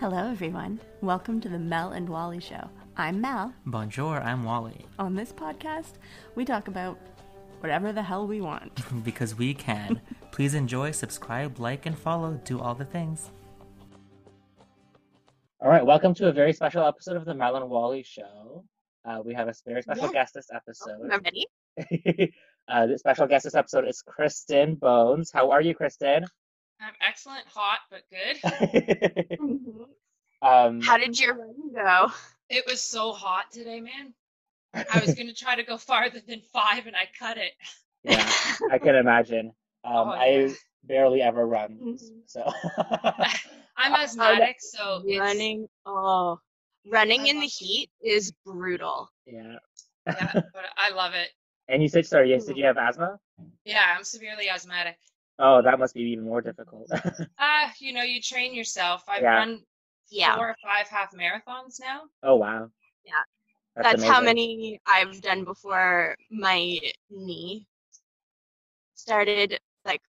Hello, everyone. Welcome to the Mel and Wally Show. I'm Mel. Bonjour, I'm Wally. On this podcast, we talk about whatever the hell we want. because we can. Please enjoy, subscribe, like, and follow. Do all the things. All right, welcome to a very special episode of the Mel and Wally Show. Uh, we have a very special Yeah. guest this episode. I'm ready. uh, the special guest this episode is Kristen Bones. How are you, Kristen? I'm excellent, hot, but good. um, How did your run go? It was so hot today, man. I was gonna try to go farther than five, and I cut it. yeah, I can imagine. Um, Oh, I barely ever run, Mhm. so I'm asthmatic, so it's, running. Oh, running in the heat is brutal. yeah. yeah, but I love it. and you said, sorry, yes, did you have asthma? Yeah, I'm severely asthmatic. Oh, that must be even more difficult. Ah, you know, you train yourself. I've Yeah. run Yeah, four or five half marathons now. oh wow. Yeah. That's, that's how many I've done before my knee started like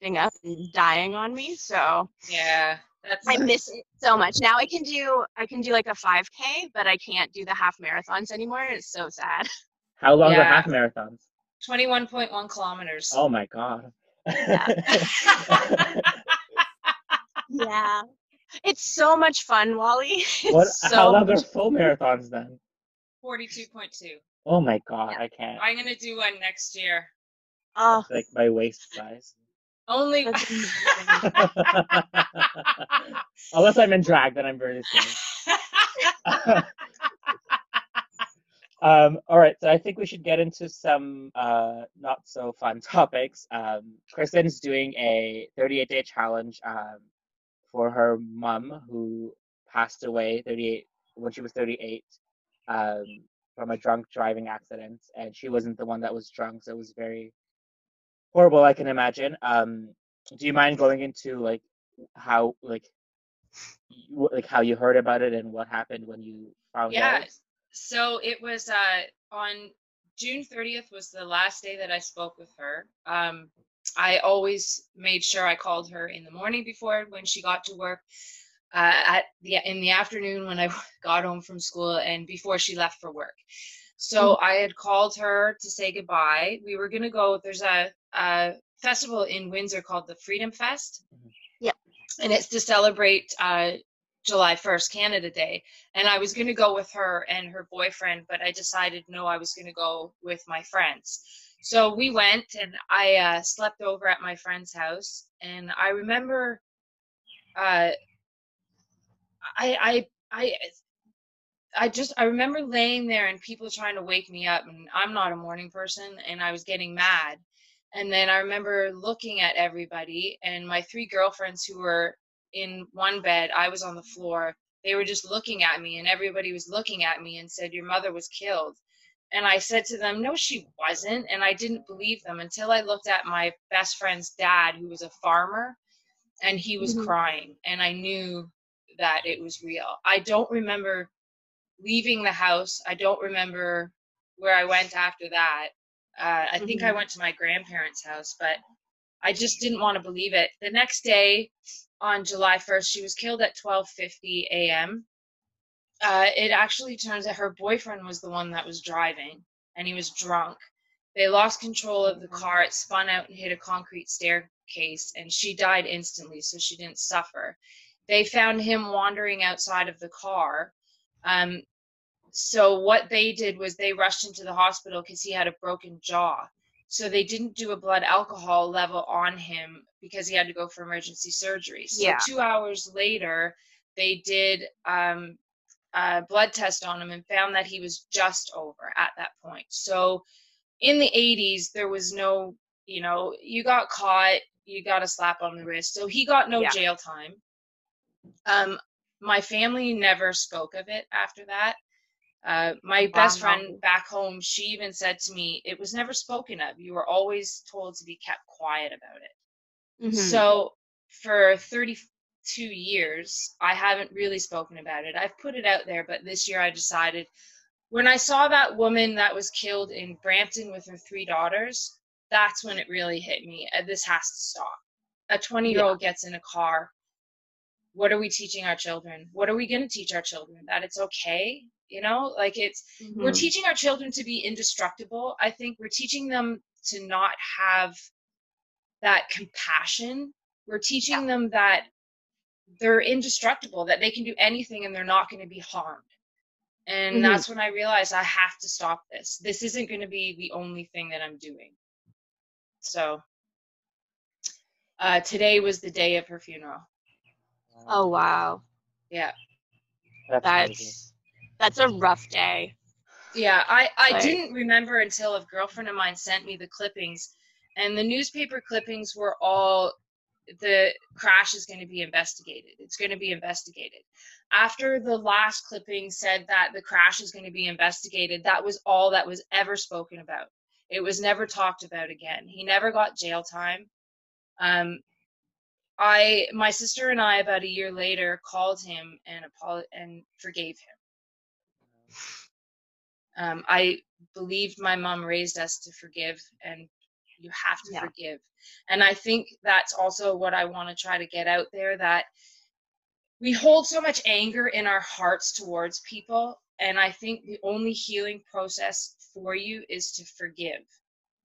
thing up and dying on me. So Yeah, that's I miss it so much. Now I can do I can do like a 5K, but I can't do the half marathons anymore. It's so sad. How long are half marathons? 21.1 kilometers. Oh my god. Yeah. It's so much fun, Wally. It's what? so how long are full marathons then? 42.2. Oh my god, Yeah. I can't. I'm gonna do one next year. Oh, It's like my waist size. Only. Unless I'm in drag, then I'm very skinny. Um, all right, so I think we should get into some uh, not so fun topics. Um, Kristen's doing a 38 day challenge um, for her mom who passed away 38 when she was 38 um, from a drunk driving accident, and she wasn't the one that was drunk, so it was very horrible. I can imagine. Um, do you mind going into like how like you- like how you heard about it and what happened when you found Yeah. out? So it was uh, on June 30th was the last day that I spoke with her. Um, I always made sure I called her in the morning before when she got to work, uh, at the in the afternoon when I got home from school, and before she left for work. So I had called her to say goodbye. We were gonna go. There's a, a festival in Windsor called the Freedom Fest. Mhm. Yep. And it's to celebrate uh, July 1st, Canada Day and I was going to go with her and her boyfriend, but I decided no, I was going to go with my friends. So we went, and I uh, slept over at my friend's house, and I remember, uh, I I I. I just I remember laying there and people trying to wake me up and I'm not a morning person and I was getting mad. And then I remember looking at everybody and my three girlfriends who were in one bed, I was on the floor. They were just looking at me and everybody was looking at me and said your mother was killed. And i said to them no she wasn't. And i didn't believe them until i looked at my best friend's dad who was a farmer and he was Mhm. crying and i knew that it was real. I don't remember leaving the house. I don't remember where i went after that. Uh, i think i Mhm. went to my grandparents house but i just didn't want to believe it. The next day on July 1st. She was killed at 12:50 a.m. Uh, it actually turns out her boyfriend was the one that was driving, and he was drunk. They lost control of the car. It spun out and hit a concrete staircase, and she died instantly, so she didn't suffer. They found him wandering outside of the car. Um, so what they did was they rushed into the hospital because he had a broken jaw. So they didn't do a blood alcohol level on him because he had to go for emergency surgery. So Yeah. two hours later, they did um, a blood test on him and found that he was just over at that point. So in the 80s, there was no, you know, you got caught, you got a slap on the wrist. So he got no Yeah. jail time. Um, my family never spoke of it after that. Uh, my best Wow. friend back home, she even said to me, it was never spoken of. You were always told to be kept quiet about it. Mhm. So for 32 years, I haven't really spoken about it. I've put it out there, but this year I decided when I saw that woman that was killed in Brampton with her three daughters, that's when it really hit me. Uh, This has to stop. A 20 year old gets in a car what are we teaching our children? What are we going to teach our children? That it's okay you know? Like it's we're Mhm. teaching our children to be indestructible i think. We're teaching them to not have that compassion. We're teaching them that they're indestructible that they can do anything and they're not going to be harmed. And Mhm. that's when i realized i have to stop this. This isn't going to be the only thing that i'm doing. So uh, today was the day of her funeral Oh wow, yeah That's that's that's a rough day. Yeah, I, I Like- didn't remember until a girlfriend of mine sent me the clippings, and the newspaper clippings were all the crash is going to be investigated. It's going to be investigated. After the last clipping said that the crash is going to be investigated, that was all that was ever spoken about. It was never talked about again. He never got jail time. Um, I, my sister and I, about a year later, called him and apol- and forgave him. Um, I believed my mom raised us to forgive, and you have to Yeah. forgive. And I think that's also what I want to try to get out there that we hold so much anger in our hearts towards people. And I think the only healing process for you is to forgive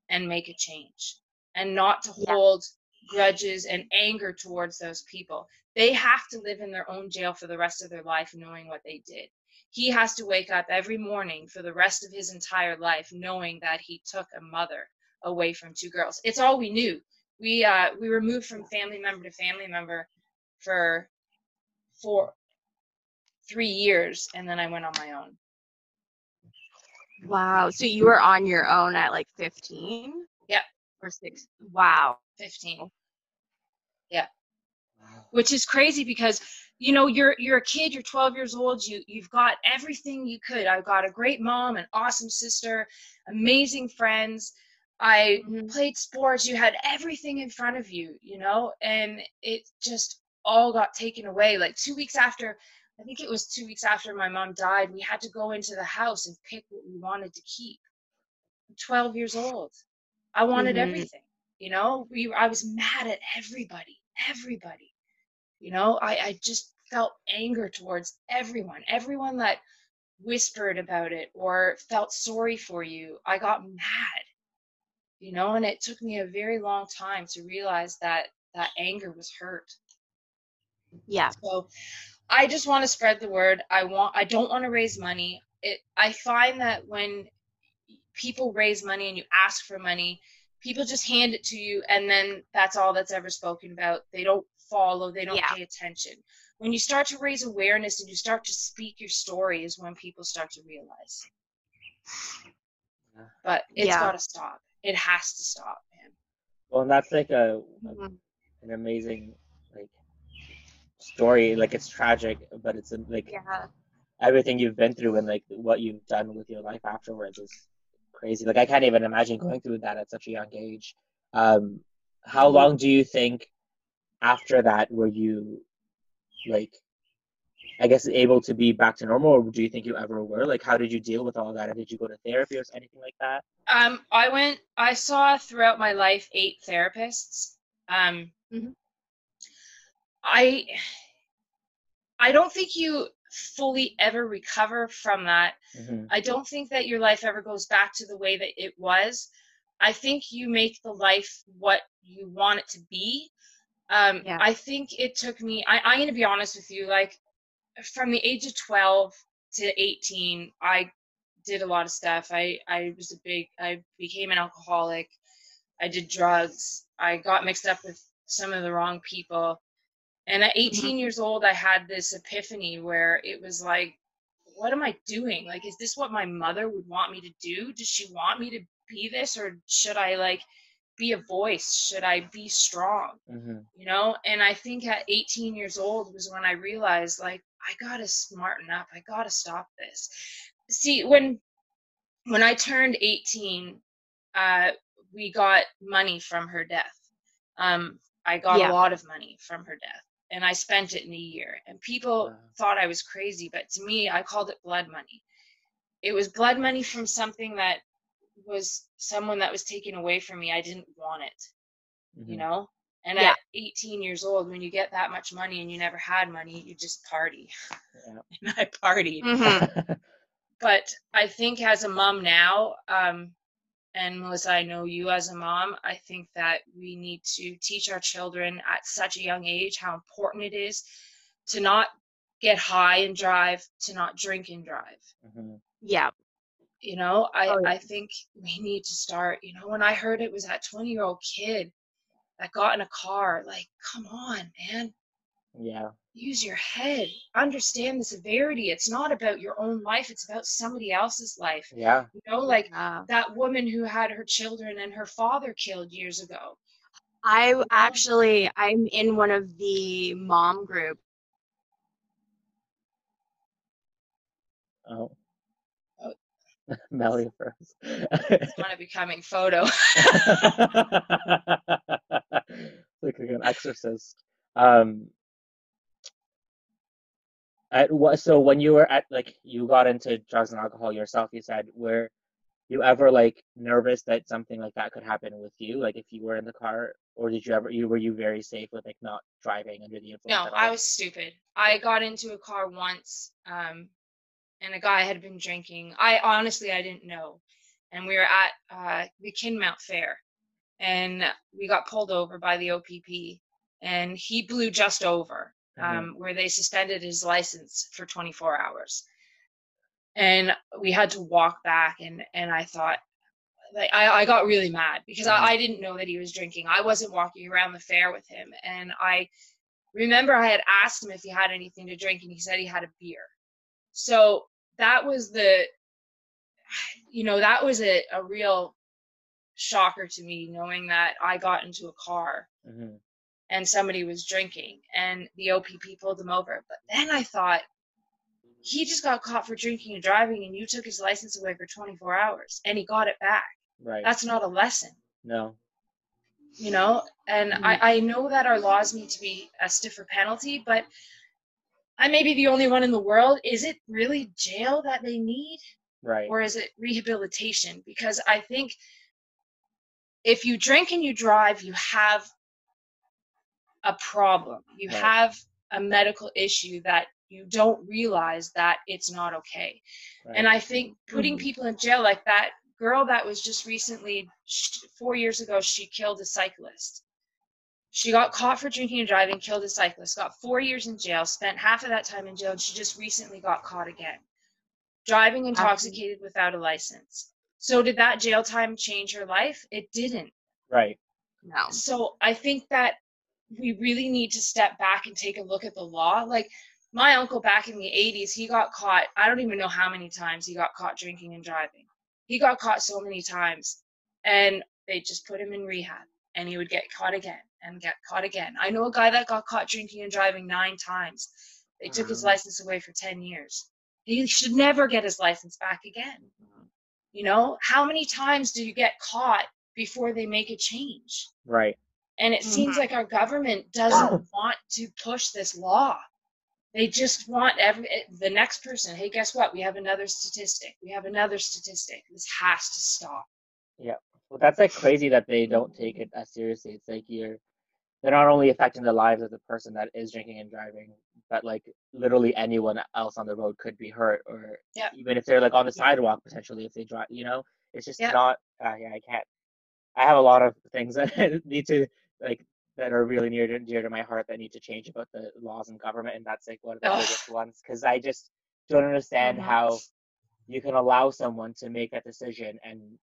and make a change and not to hold grudges and anger towards those people. They have to live in their own jail for the rest of their life knowing what they did. He has to wake up every morning for the rest of his entire life knowing that he took a mother away from two girls. It's all we knew. We uh we were moved from family member to family member for four three years and then I went on my own. Wow. So you were on your own at like 15? Yep. Or six? Wow. 15. Wow. which is crazy because you know you're you're a kid you're 12 years old you you've got everything you could. I've got a great mom an awesome sister amazing friends. I Mhm. played sports you had everything in front of you you know and it just all got taken away. Like 2 weeks after i think it was 2 weeks after my mom died we had to go into the house and pick what we wanted to keep. I'm 12 years old. I wanted Mhm. everything you know? We i was mad at everybody everybody you know i i just felt anger towards everyone everyone that whispered about it or felt sorry for you i got mad you know and it took me a very long time to realize that that anger was hurt Yeah. so I just want to spread the word. I want I don't want to raise money. It I find that when people raise money and you ask for money, people just hand it to you and then that's all that's ever spoken about. They don't follow, they don't Yeah. pay attention. When you start to raise awareness and you start to speak your story is when people start to realize. But it's Yeah. got to stop. It has to stop, man. Well, and that's like a, a Mhm. an amazing like story. Like it's tragic, but it's like Yeah. everything you've been through and like what you've done with your life afterwards is crazy. Like I can't even imagine going through that at such a young age. Um, how Mhm. long do you think after that were you like, I guess, able to be back to normal, or do you think you ever were? Like, how did you deal with all that? Did you go to therapy or anything like that? Um, I went. I saw throughout my life eight therapists. Um, Mhm. I I don't think you fully ever recover from that. hmm I don't think that your life ever goes back to the way that it was. I think you make the life what you want it to be. Um, Yeah. I think it took me. I, I'm going to be honest with you. Like from the age of 12 to 18, I did a lot of stuff. I I was a big. I became an alcoholic. I did drugs. I got mixed up with some of the wrong people. And at 18 years old, I had this epiphany where it was like, what am I doing? Like, is this what my mother would want me to do? Does she want me to be this? Or should I, like, be a voice? Should I be strong? hmm You know? And I think at 18 years old was when I realized, like, I gotta smarten up. I gotta stop this. See, when when I turned 18, uh, we got money from her death. Um, I got Yeah. a lot of money from her death, and I spent it in a year. And people Wow. thought I was crazy, but to me, I called it blood money. It was blood money from something that was someone that was taken away from me. I didn't want it, you Mhm. know. And Yeah. at 18 years old, when you get that much money and you never had money, you just party. Yeah. and I partied. Mhm. But I think as a mom now, um, and Melissa, I know you as a mom, I think that we need to teach our children at such a young age how important it is to not get high and drive, to not drink and drive. Mhm. Yeah. You know, I, Oh, yeah. I think we need to start, you know, when I heard it was that 20 year old kid that got in a car, like, come on, man, Yeah. use your head, understand the severity. It's not about your own life, it's about somebody else's life. Yeah. You know, like Yeah. that woman who had her children and her father killed years ago. I actually I'm in one of the mom group. Oh. Oh. Melly first. It's not a becoming photo. like an exorcist. Um, at what? So when you were at like you got into drugs and alcohol yourself, you said were you ever like nervous that something like that could happen with you? Like if you were in the car, or did you ever you were you very safe with like not driving under the influence? No, at all? I was stupid. I got into a car once, um, and a guy had been drinking. I honestly I didn't know, and we were at uh, the Kinmount Fair, and we got pulled over by the OPP, and he blew just over. Um, where they suspended his license for 24 hours, and we had to walk back, and and I thought. Like I, I got really mad because. I, I didn't know that he was drinking. I wasn't walking around the fair with him, and I remember I had asked him if he had anything to drink, and he said he had a beer. So that was the, you know, that was a, a real shocker to me, knowing that I got into a car Mhm. And somebody was drinking and the OPP pulled him over. But then I thought, he just got caught for drinking and driving, and you took his license away for 24 hours, and he got it back. Right. That's not a lesson no. you know and I, mm-hmm. I know that our laws need to be a stiffer penalty but i may be the only one in the world is it really jail that they need Right. or is it rehabilitation because i think if you drink and you drive you have a problem you Right. have a medical issue that you don't realize that it's not okay right. and I think putting Mhm. people in jail like that girl that was just recently, sh- four years ago, she killed a cyclist. She got caught for drinking and driving, killed a cyclist, got four years in jail, spent half of that time in jail, and she just recently got caught again. Driving intoxicated without a license. So, did that jail time change her life? It didn't. right. No. So I think that we really need to step back and take a look at the law. Like my uncle back in the 80s, he got caught, I don't even know how many times he got caught drinking and driving. He got caught so many times and they just put him in rehab and he would get caught again and get caught again. I know a guy that got caught drinking and driving 9 times. They took his mm-hmm. license away for 10 years. He should never get his license back again. You know, how many times do you get caught before they make a change? Right. And it seems Mhm. like our government doesn't want to push this law. They just want every eh, the next person. Hey, guess what? We have another statistic. We have another statistic. This has to stop. Yeah, well, that's like crazy that they don't take it as seriously. It's like you're, they're not only affecting the lives of the person that is drinking and driving, but like literally anyone else on the road could be hurt, or Yeah. even if they're like on the sidewalk potentially if they drive. You know, it's just Yeah. not. Uh, yeah, I can't. I have a lot of things that need to like that are really near to dear to my heart that need to change about the laws and government, and that's like one of the Ugh. biggest ones because I just don't understand Mhm. how you can allow someone to make that decision and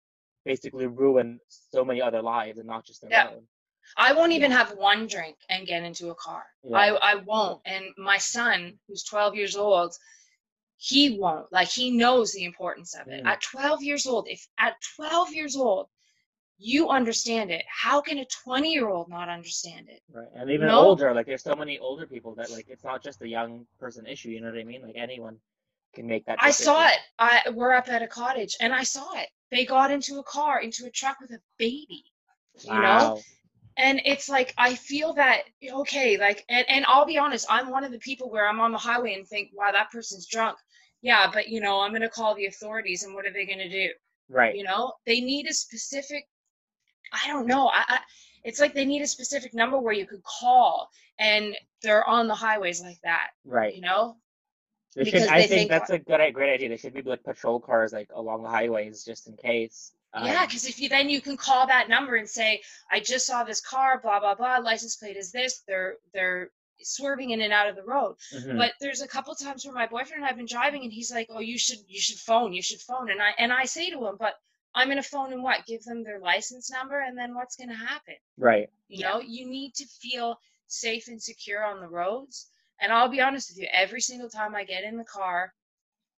basically ruin so many other lives and not just their Yeah. own. I won't even have one drink and get into a car. Yeah. I I won't. And my son, who's 12 years old, he won't. Like he knows the importance of it. Mm. At 12 years old, if at 12 years old you understand it, how can a 20 year old not understand it? Right. And even No. older, like there's so many older people that like it's not just a young person issue, you know what I mean? Like anyone can make that I saw it. I we're up at a cottage and I saw it. They got into a car, into a truck with a baby. You know? And it's like I feel that okay, like and, and I'll be honest, I'm one of the people where I'm on the highway and think, wow, that person's drunk. Yeah, but you know, I'm gonna call the authorities and what are they gonna do? Right. You know? They need a specific I don't know. I, I it's like they need a specific number where you could call and they're on the highways like that, Right. you know? Should, because I they think think- that's a good, great idea. There should be like patrol cars like along the highways just in case. Um, Yeah, because if you then you can call that number and say, I just saw this car, blah blah blah, license plate is this, they're they're swerving in and out of the road. mhm. But there's a couple times where my boyfriend and I've been driving and he's like, Oh, you should you should phone, you should phone. And I and I say to him, But I'm gonna phone and what? Give them their license number and then what's gonna happen? right. You know, you need to feel safe and secure on the roads. And I'll be honest with you, every single time I get in the car,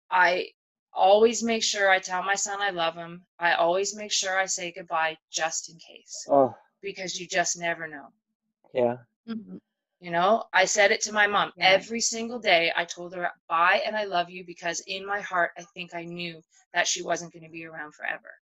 I always make sure I tell my son I love him. I always make sure I say goodbye just in case Oh, because you just never know. yeah. Mhm. You know, I said it to my mom Yeah. every single day. I told her bye and I love you because in my heart, I think I knew that she wasn't going to be around forever.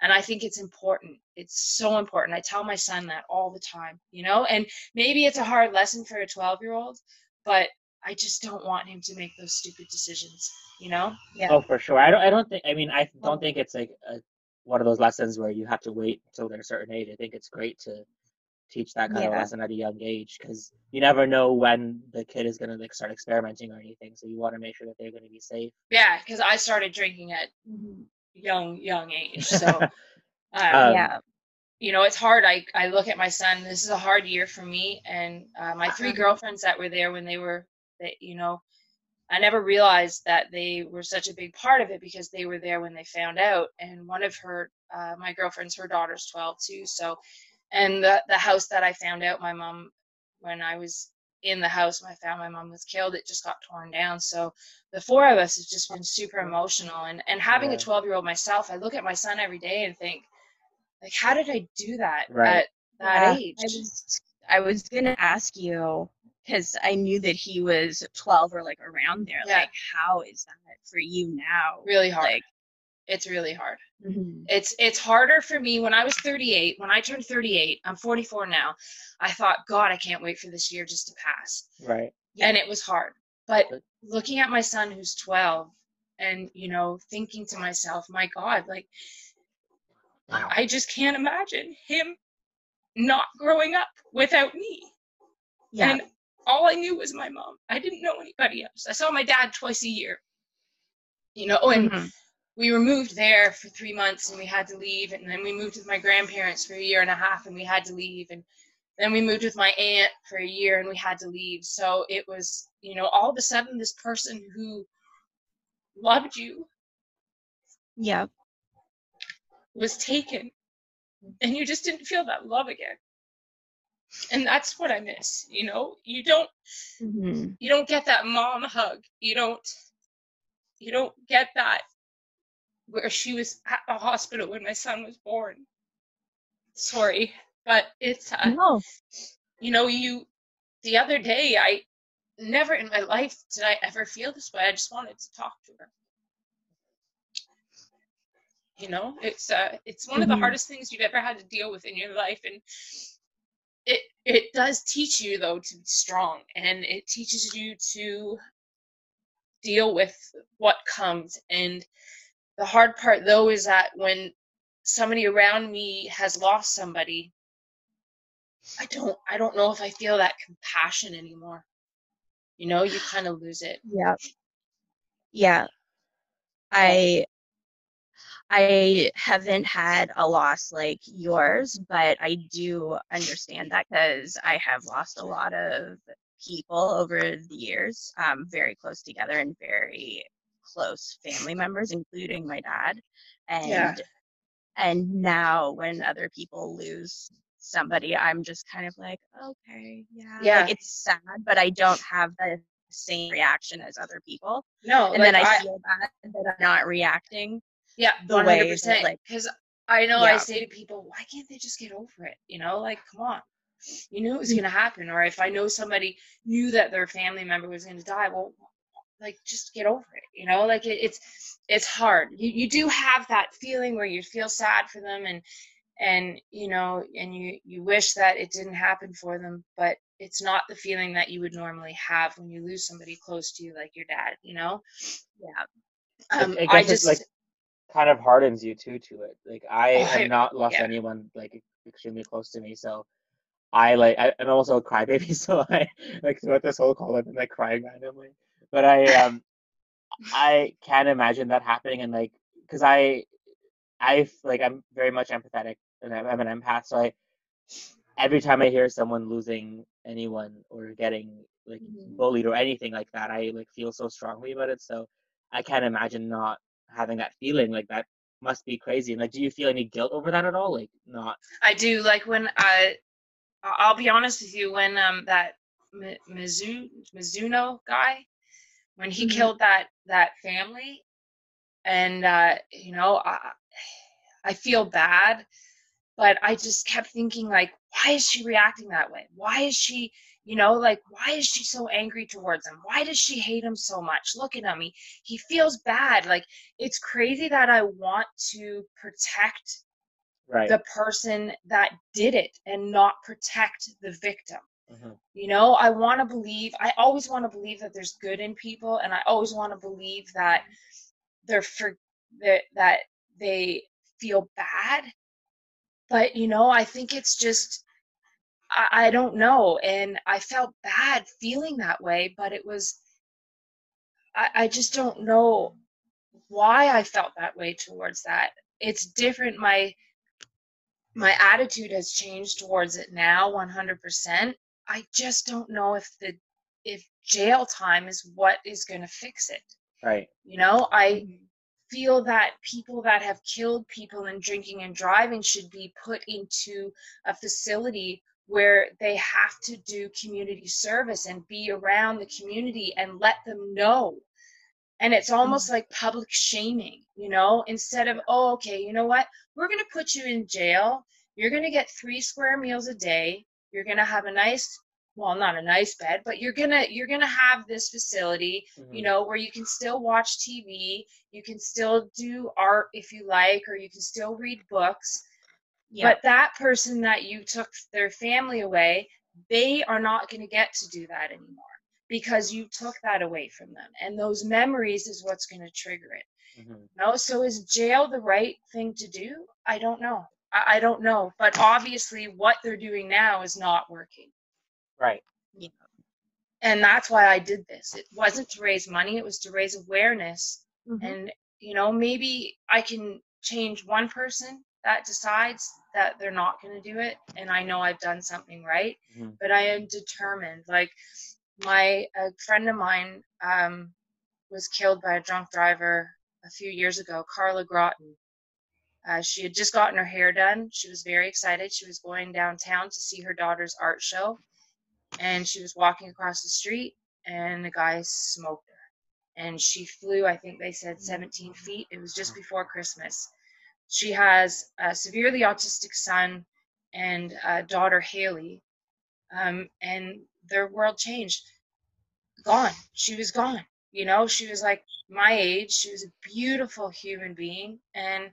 And I think it's important. It's so important. I tell my son that all the time, you know, and maybe it's a hard lesson for a 12 year old, but I just don't want him to make those stupid decisions, you know? Yeah. Oh, for sure. I don't. I don't think. I mean, I oh. don't think it's like a, one of those lessons where you have to wait until they're a certain age. I think it's great to teach that kind of lesson at a young age because you never know when the kid is gonna like start experimenting or anything. So you want to make sure that they're gonna be safe. Yeah, because I started drinking at young, young age. So, uh, Um, yeah. you know, it's hard. I, I look at my son. This is a hard year for me, and uh, my three Uh-huh. girlfriends that were there when they were, that you know, I never realized that they were such a big part of it because they were there when they found out. And one of her, uh, my girlfriend's, her daughter's twelve too. So, and the the house that I found out, my mom, when I was in the house when I found my mom was killed, it just got torn down. So the four of us has just been super emotional. And and having Yeah. a twelve year old myself, I look at my son every day and think, like, how did I do that Right. at that Yeah, age? I was, I was gonna ask you because I knew that he was 12 or like around there. Yeah. Like, how is that for you now? really hard. Like, it's really hard. Mhm. It's it's harder for me when I was 38. When I turned 38, I'm 44 now. I thought, God, I can't wait for this year just to pass. Right. And it was hard. But looking at my son who's 12 and, you know, thinking to myself, my God, like, I just can't imagine him not growing up without me. yeah. And all I knew was my mom. I didn't know anybody else. I saw my dad twice a year. You know, and Mhm. We were moved there for three months and we had to leave and then we moved with my grandparents for a year and a half and we had to leave and then we moved with my aunt for a year and we had to leave so it was you know all of a sudden this person who loved you yeah. was taken and you just didn't feel that love again and that's what i miss you know you don't Mhm. you don't get that mom hug you don't you don't get that where she was at the hospital when my son was born sorry but it's uh, No. you know you the other day i never in my life did i ever feel this way i just wanted to talk to her you know it's uh it's one of the Mhm. hardest things you've ever had to deal with in your life and it it does teach you though to be strong and it teaches you to deal with what comes and the hard part though is that when somebody around me has lost somebody i don't i don't know if i feel that compassion anymore you know you kind of lose it Yeah. Yeah. I I haven't had a loss like yours, but I do understand that because I have lost a lot of people over the years, um, very close together and very close family members, including my dad. And Yeah. and now when other people lose somebody, I'm just kind of like, okay, yeah. Yeah. Like it's sad, but I don't have the same reaction as other people. no And like then I, I, feel bad that I'm not reacting. yeah the 100% way that, like- because i know i say to people why can't they just get over it you know like come on you knew it was mm. going to happen or if i know somebody knew that their family member was going to die well like just get over it you know like it, it's it's hard you, you do have that feeling where you feel sad for them and and you know and you you wish that it didn't happen for them but it's not the feeling that you would normally have when you lose somebody close to you like your dad you know Yeah. um, I, I just like kind of hardens you too to it. Like I Oh, have not lost yeah. anyone like extremely close to me, so I like I, I'm also a crybaby, so I like throughout this whole call I've been like crying randomly. But I um I can't imagine that happening and like because I I like I'm very much empathetic and I'm, I'm an empath, so I every time I hear someone losing anyone or getting like Mhm. bullied or anything like that, I like feel so strongly about it. So I can't imagine not having that feeling. Like that must be crazy. And like, do you feel any guilt over that at all? Like, not. I do like when I. I'll be honest with you. When um that Mi- Mizu Mizuno guy, when he Mhm. killed that that family, and uh, you know, I I feel bad, but I just kept thinking like, why is she reacting that way? Why is she, you know, like why is she so angry towards him? Why does she hate him so much? Look at him. He he feels bad. Like it's crazy that I want to protect Right. the person that did it and not protect the victim. Mhm. You know, I want to believe, I always want to believe that there's good in people, and I always want to believe that they're for that that they feel bad. But you know, I think it's just I, I don't know, and I felt bad feeling that way, but it was I, I just don't know why I felt that way towards that. It's different. My my attitude has changed towards it now 100%. I just don't know if the if jail time is what is going to fix it. Right. You know, I Mhm. feel that people that have killed people in drinking and driving should be put into a facility where they have to do community service and be around the community and let them know. And it's almost like public shaming, you know, instead of, oh, okay, you know what? We're going to put you in jail. You're going to get three square meals a day. You're going to have a nice, well, not a nice bed, but you're going to, you're to have this facility you Mhm. know, where you can still watch TV, you can still do art if you like, or you can still read books. Yeah. But that person that you took their family away, they are not going to get to do that anymore because you took that away from them. And those memories is what's going to trigger it. Mhm. No, so is jail the right thing to do? I don't know. I, I don't know. But obviously, what they're doing now is not working. Right. And that's why I did this. It wasn't to raise money, it was to raise awareness Mhm. and you know maybe i can change one person that decides that they're not going to do it and i know i've done something right Mhm. but i am determined like my a friend of mine um, was killed by a drunk driver a few years ago carla groton uh, she had just gotten her hair done. She was very excited. She was going downtown to see her daughter's art show and she was walking across the street and the guy smoked her. And she flew i think they said 17 feet. It was just before christmas. She has a severely autistic son and daughter haley. Um, and their world changed. Gone. She was gone you know she was like my age she was a beautiful human being and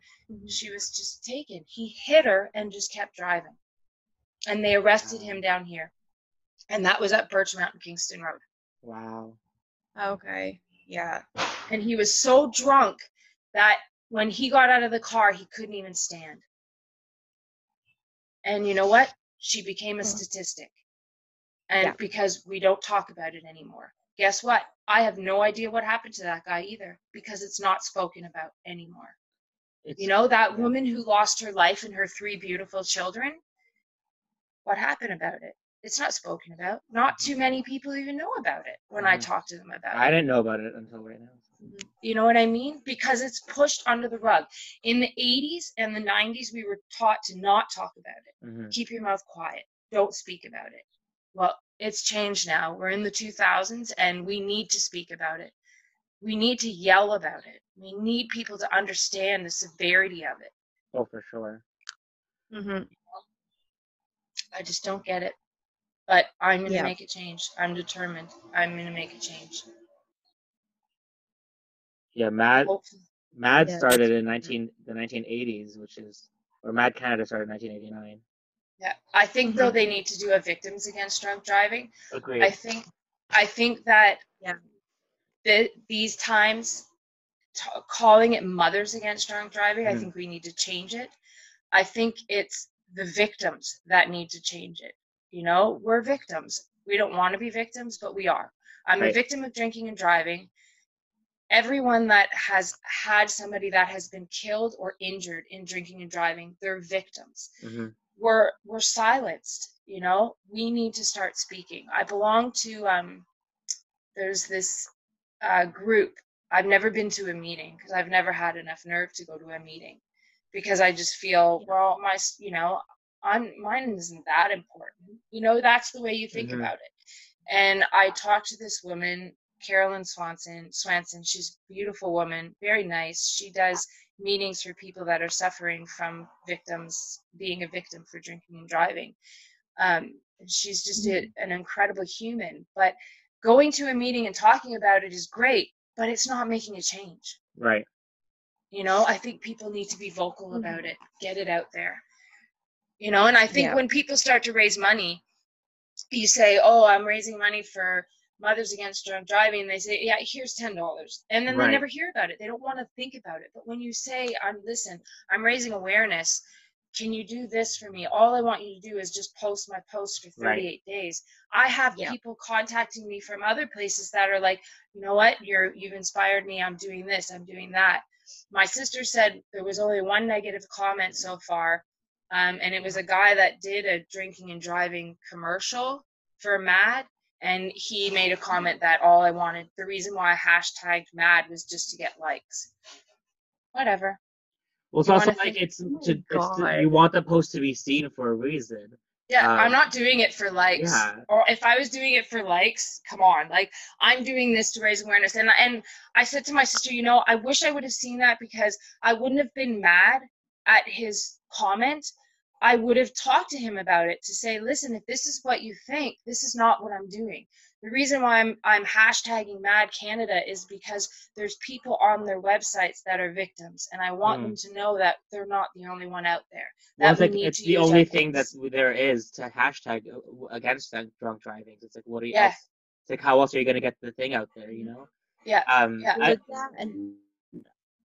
she was just taken he hit her and just kept driving and they arrested him down here and that was at Birchmount kingston road Wow. Okay. Yeah. and he was so drunk that when he got out of the car he couldn't even stand and you know what she became a Mhm. statistic and Yeah. because we don't talk about it anymore guess what i have no idea what happened to that guy either because it's not spoken about anymore It's, you know that woman who lost her life and her three beautiful children what happened about it it's not spoken about not too many people even know about it when i Mhm. talk to them about it I didn't know about it until right now. You know what I mean? Because it's pushed under the rug. In the 80s and the 90s, we were taught to not talk about it. hmm Keep your mouth quiet. Don't speak about it. Well, it's changed now. We're in the 2000s and we need to speak about it. We need to yell about it. We need people to understand the severity of it. Oh, for sure. Mm-hmm. I just don't get it. But I'm going to Yeah. make a change. I'm determined. I'm going to make a change. Yeah, MADD Hopefully. MADD Yeah. started in nineteen the nineteen eighties, which is or MADD Canada started in nineteen eighty nine. Yeah. I think, though, they need to do a victims against drunk driving. Agreed. I think I think that Yeah. the, these times t- calling it mothers against drunk driving, I Mhm. think we need to change it. I think it's the victims that need to change it. You know, we're victims. We don't want to be victims, but we are. I'm a victim of drinking and driving. Everyone that has had somebody that has been killed or injured in drinking and driving, they're victims. hmm We're we're silenced. You know, we need to start speaking. I belong to um. There's this uh, group. I've never been to a meeting because I've never had enough nerve to go to a meeting because I just feel well, my you know, I'm mine isn't that important. You know, that's the way you think Mhm. about it. And I talked to this woman, Carolyn Swanson. Swanson, she's a beautiful woman, very nice. She does meetings for people that are suffering from victims being a victim for drinking and driving. Um, she's just a, an incredible human. But going to a meeting and talking about it is great, but it's not making a change. Right. You know, I think people need to be vocal about it, get it out there. You know, and I think Yeah. when people start to raise money, you say, "Oh, I'm raising money for Mothers Against Drunk Driving." They say, "Yeah, here's ten dollars," and then Right. they never hear about it. They don't want to think about it. But when you say, "I'm listen, I'm raising awareness," can you do this for me? All I want you to do is just post my post for Right. 38 days. I have Yeah. people contacting me from other places that are like, you know what, you're you've inspired me. I'm doing this. I'm doing that. My sister said there was only one negative comment so far, um, and it was a guy that did a drinking and driving commercial for MADD, and he made a comment that all I wanted, the reason why I hashtagged MADD was just to get likes. Whatever. Well, it's You also like think- it's, Oh to, it's to, you want the post to be seen for a reason. Yeah, Um, I'm not doing it for likes. Yeah. Or if I was doing it for likes, come on. Like I'm doing this to raise awareness. And and I said to my sister, you know, I wish I would have seen that because I wouldn't have been mad at his comment. I would have talked to him about it to say, listen, if this is what you think, this is not what I'm doing. The reason why I'm I'm hashtagging MADD Canada is because there's people on their websites that are victims, and I want Mm. them to know that they're not the only one out there. Well, it's like it's the only thing that there is to hashtag uh, against drunk- drunk driving. It's like what are you? Yeah. else- It's like how else are you gonna get the thing out there? You know. Yeah. Um. Yeah. I, with and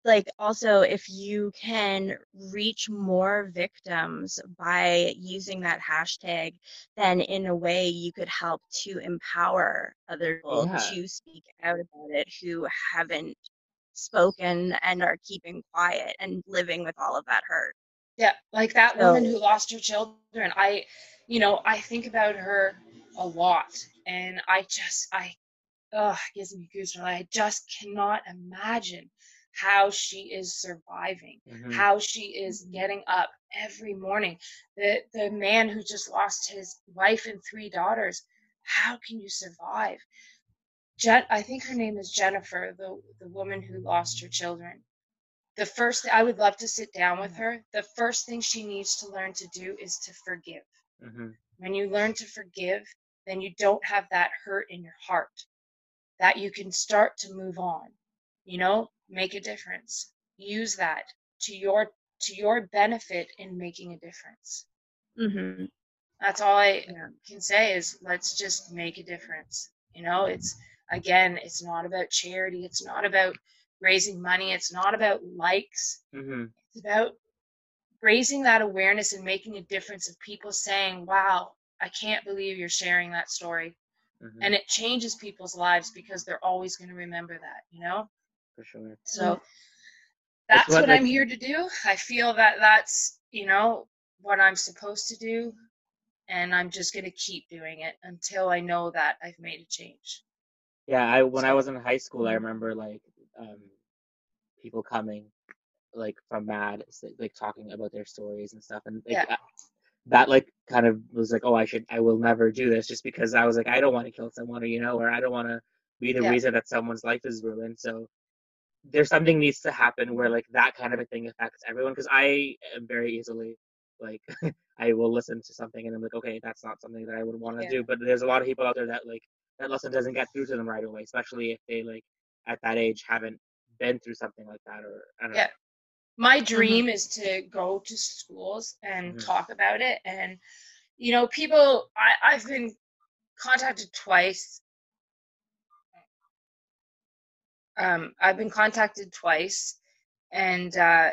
like also if you can reach more victims by using that hashtag then in a way you could help to empower other people Yeah. to speak out about it who haven't spoken and are keeping quiet and living with all of that hurt Yeah, like that woman who lost her children. I, you know, I think about her a lot, and I just, I, oh it gives me goosebumps. I just cannot imagine how she is surviving, mhm. how she is getting up every morning. The the man who just lost his wife and three daughters. How can you survive? Jen, I think her name is Jennifer, the the woman who lost her children the first I would love to sit down with her. The first thing she needs to learn to do is to forgive. Mhm. When you learn to forgive, then you don't have that hurt in your heart. That you can start to move on. You know, make a difference. Use that to your to your benefit in making a difference. mm-hmm. That's all I Yeah. can say is let's just make a difference. You know, it's again, it's not about charity, it's not about raising money, it's not about likes. Mhm. It's about raising that awareness and making a difference of people saying, wow, I can't believe you're sharing that story. Mhm. And it changes people's lives because they're always going to remember that, you know? For sure. So It's that's what what I- I'm here to do. I feel that that's, you know, what I'm supposed to do. And I'm just going to keep doing it until I know that I've made a change. Yeah, I when I was in high school, I Mhm. remember like um, people coming like from MADD, like talking about their stories and stuff, and like, Yeah. that like kind of was like, oh, I should, I will never do this, just because I was like, I don't want to kill someone, or you know, or I don't want to be the Yeah. reason that someone's life is ruined. So there's something needs to happen where like that kind of a thing affects everyone, because I am very easily like I will listen to something and I'm like, okay, that's not something that I would want to Yeah. do. But there's a lot of people out there that like that lesson doesn't get through to them right away, especially if they like at that age haven't been through something like that or I don't Yeah. know. my dream is to go to schools and Mhm. talk about it and you know people I, i've been contacted twice um, i've been contacted twice and uh,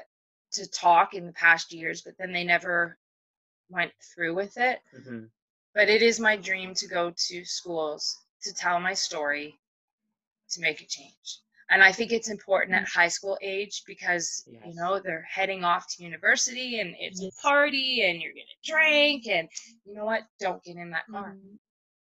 to talk in the past years but then they never went through with it hmm but it is my dream to go to schools to tell my story to make a change. And I think it's important at high school age because you know they're heading off to university and it's Yes. a party and you're gonna drink and you know what? Don't get in that car.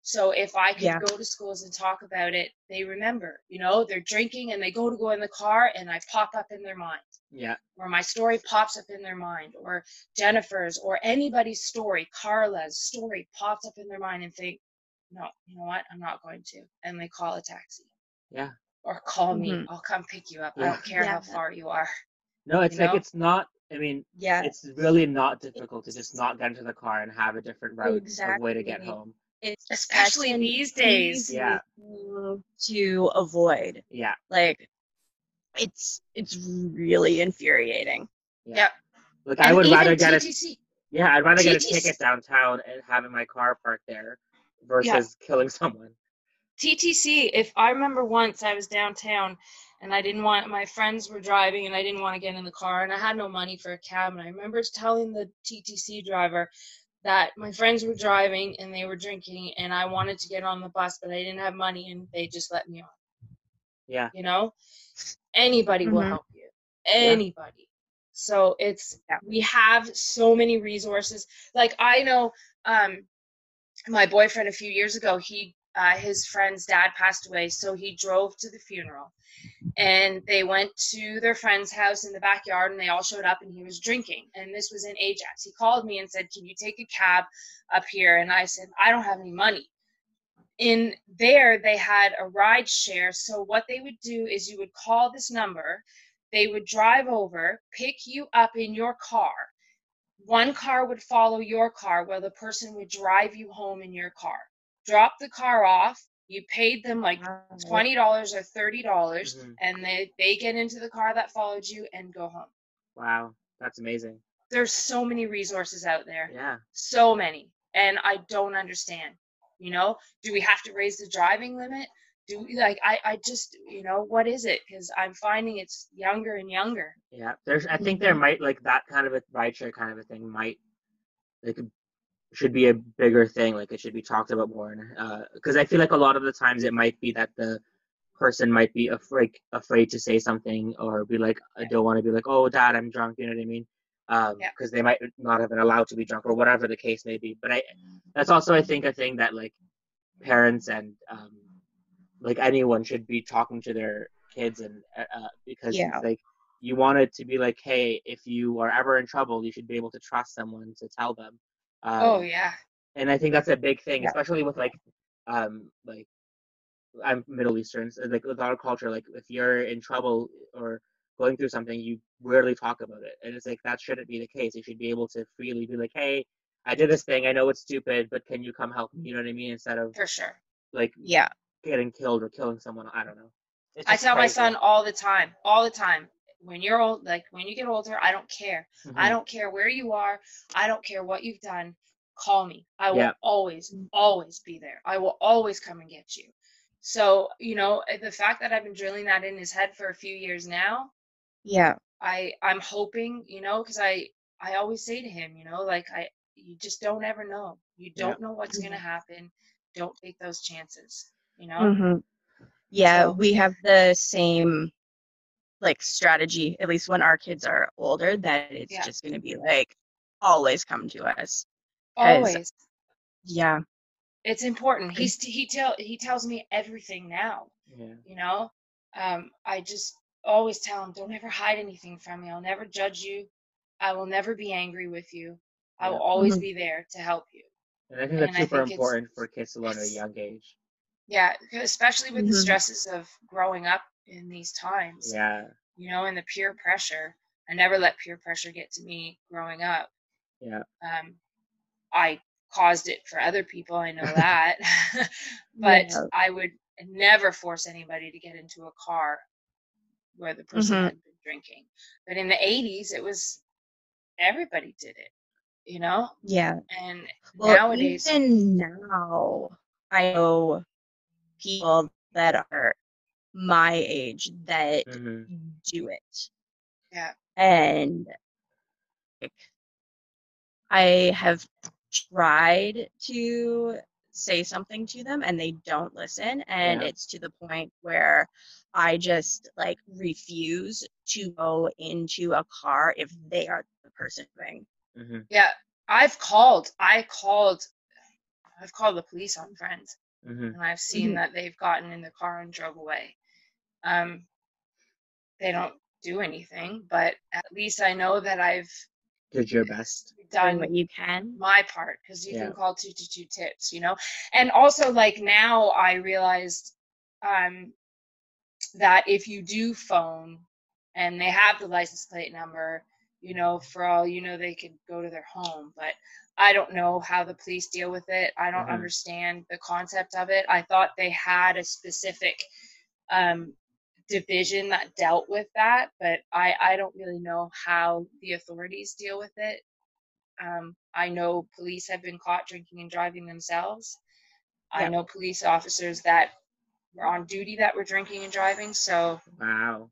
So if I could Yeah. go to schools and talk about it, they remember. You know, they're drinking and they go to go in the car and I pop up in their mind Yeah. or my story pops up in their mind, or Jennifer's, or anybody's story, Carla's story pops up in their mind and think, no, you know what? I'm not going to. And they call a taxi. Yeah. Or call me. Mhm. I'll come pick you up. I don't care how far you are. No, it's You like know? it's not. I mean, Yeah. it's really not difficult to just not get into the car and have a different route of way to get Exactly. home. It's Especially such an these days. Yeah. To avoid. Yeah. Like it's it's really infuriating. Yeah. Like I And would even rather get a TTC. yeah, I'd rather get a ticket downtown and having my car parked there versus killing someone. TTC, if I remember once I was downtown and I didn't want my friends were driving and I didn't want to get in the car and I had no money for a cab and I remember telling the TTC driver that my friends were driving and they were drinking and I wanted to get on the bus but I didn't have money and they just let me on. Yeah. You know? Anybody will Mhm. help you. Anybody. So it's Yeah. we have so many resources. Like I know um my boyfriend a few years ago he uh, his friend's dad passed away so he drove to the funeral. And they went to their friend's house in the backyard and they all showed up and he was drinking. And this was in ajax. He called me and said can you take a cab up here? And i said i don't have any money. In there they had a ride share so what they would do is you would call this number. They would drive over pick you up in your car. One car would follow your car while the person would drive you home in your car drop the car off you paid them like twenty dollars or thirty dollars Mhm. and they they get into the car that followed you and go home Wow, that's amazing. there's so many resources out there Yeah. so many and i don't understand you know do we have to raise the driving limit do we like i i just you know what is it because i'm finding it's younger and younger Yeah, there's. I think there Mhm. might like that kind of a rideshare kind of a thing might like should be a bigger thing. Like it should be talked about more. And because I feel like a lot of the times it might be that the person might be afraid afraid to say something or be like, I don't want to be like, oh, dad, I'm drunk. You know what I mean? Um, Yeah. because they might not have been allowed to be drunk or whatever the case may be. But I that's also I think a thing that like parents and um, like anyone should be talking to their kids and uh, uh, because Yeah. like you want it to be like hey if you are ever in trouble you should be able to trust someone to tell them um, oh yeah and i think that's a big thing Yeah. especially with like um like i'm middle eastern so like with our culture like if you're in trouble or going through something you rarely talk about it and it's like that shouldn't be the case you should be able to freely be like hey i did this thing i know it's stupid but can you come help me you know what i mean instead of for sure like Yeah. getting killed or killing someone i don't know i tell my son all the time all the time when you're old like when you get older i don't care I Mhm. don't care where you are. I don't care what you've done. Call me. I will Yeah. always, always be there. I will always come and get you. So, you know, eh, the fact that I've been drilling that in his head for a few years now, Yeah. I I'm hoping, you know, because I I always say to him, you know, like I you just don't ever know. You don't know what's gonna happen. Don't take those chances. You know. hmm Yeah, So- we have the same like strategy, at least when our kids are older, that it's Yeah. just going to be like always come to us. Always. Yeah. It's important. He's he tell he tells me everything now. yeah you know um, i just always tell him don't ever hide anything from me i'll never judge you i will never be angry with you i will Yeah. always Mhm. be there to help you and i think that's And super think important for kids to learn at a young age yeah especially with the Mhm. stresses of growing up in these times yeah you know and the peer pressure i never let peer pressure get to me growing up yeah um, i caused it for other people i know that but Yeah. i would never force anybody to get into a car where the person Mhm. had been drinking but in the 80s it was everybody did it you know Yeah. and Well, nowadays even now, I know people that are my age that hmm do it. Yeah. And like, I have tried to say something to them and they don't listen and Yeah. it's to the point where I just like refuse to go into a car if they are the person doing. hmm Yeah, I've called. I called. I've called the police on friends, hmm and I've seen Mhm. that they've gotten in the car and drove away. Um, they don't do anything, but at least I know that I've Did your best. Done what you can. my part because you Yeah. can call two two two tips, you know. And also, like now, I realized um, that if you do phone and they have the license plate number, you know, for all you know, they could go to their home. But I don't know how the police deal with it. I don't Mhm. understand the concept of it. I thought they had a specific um, division that dealt with that, but I, I don't really know how the authorities deal with it. Um, I know police have been caught drinking and driving themselves. I know police officers that were on duty that were drinking and driving. So, Wow.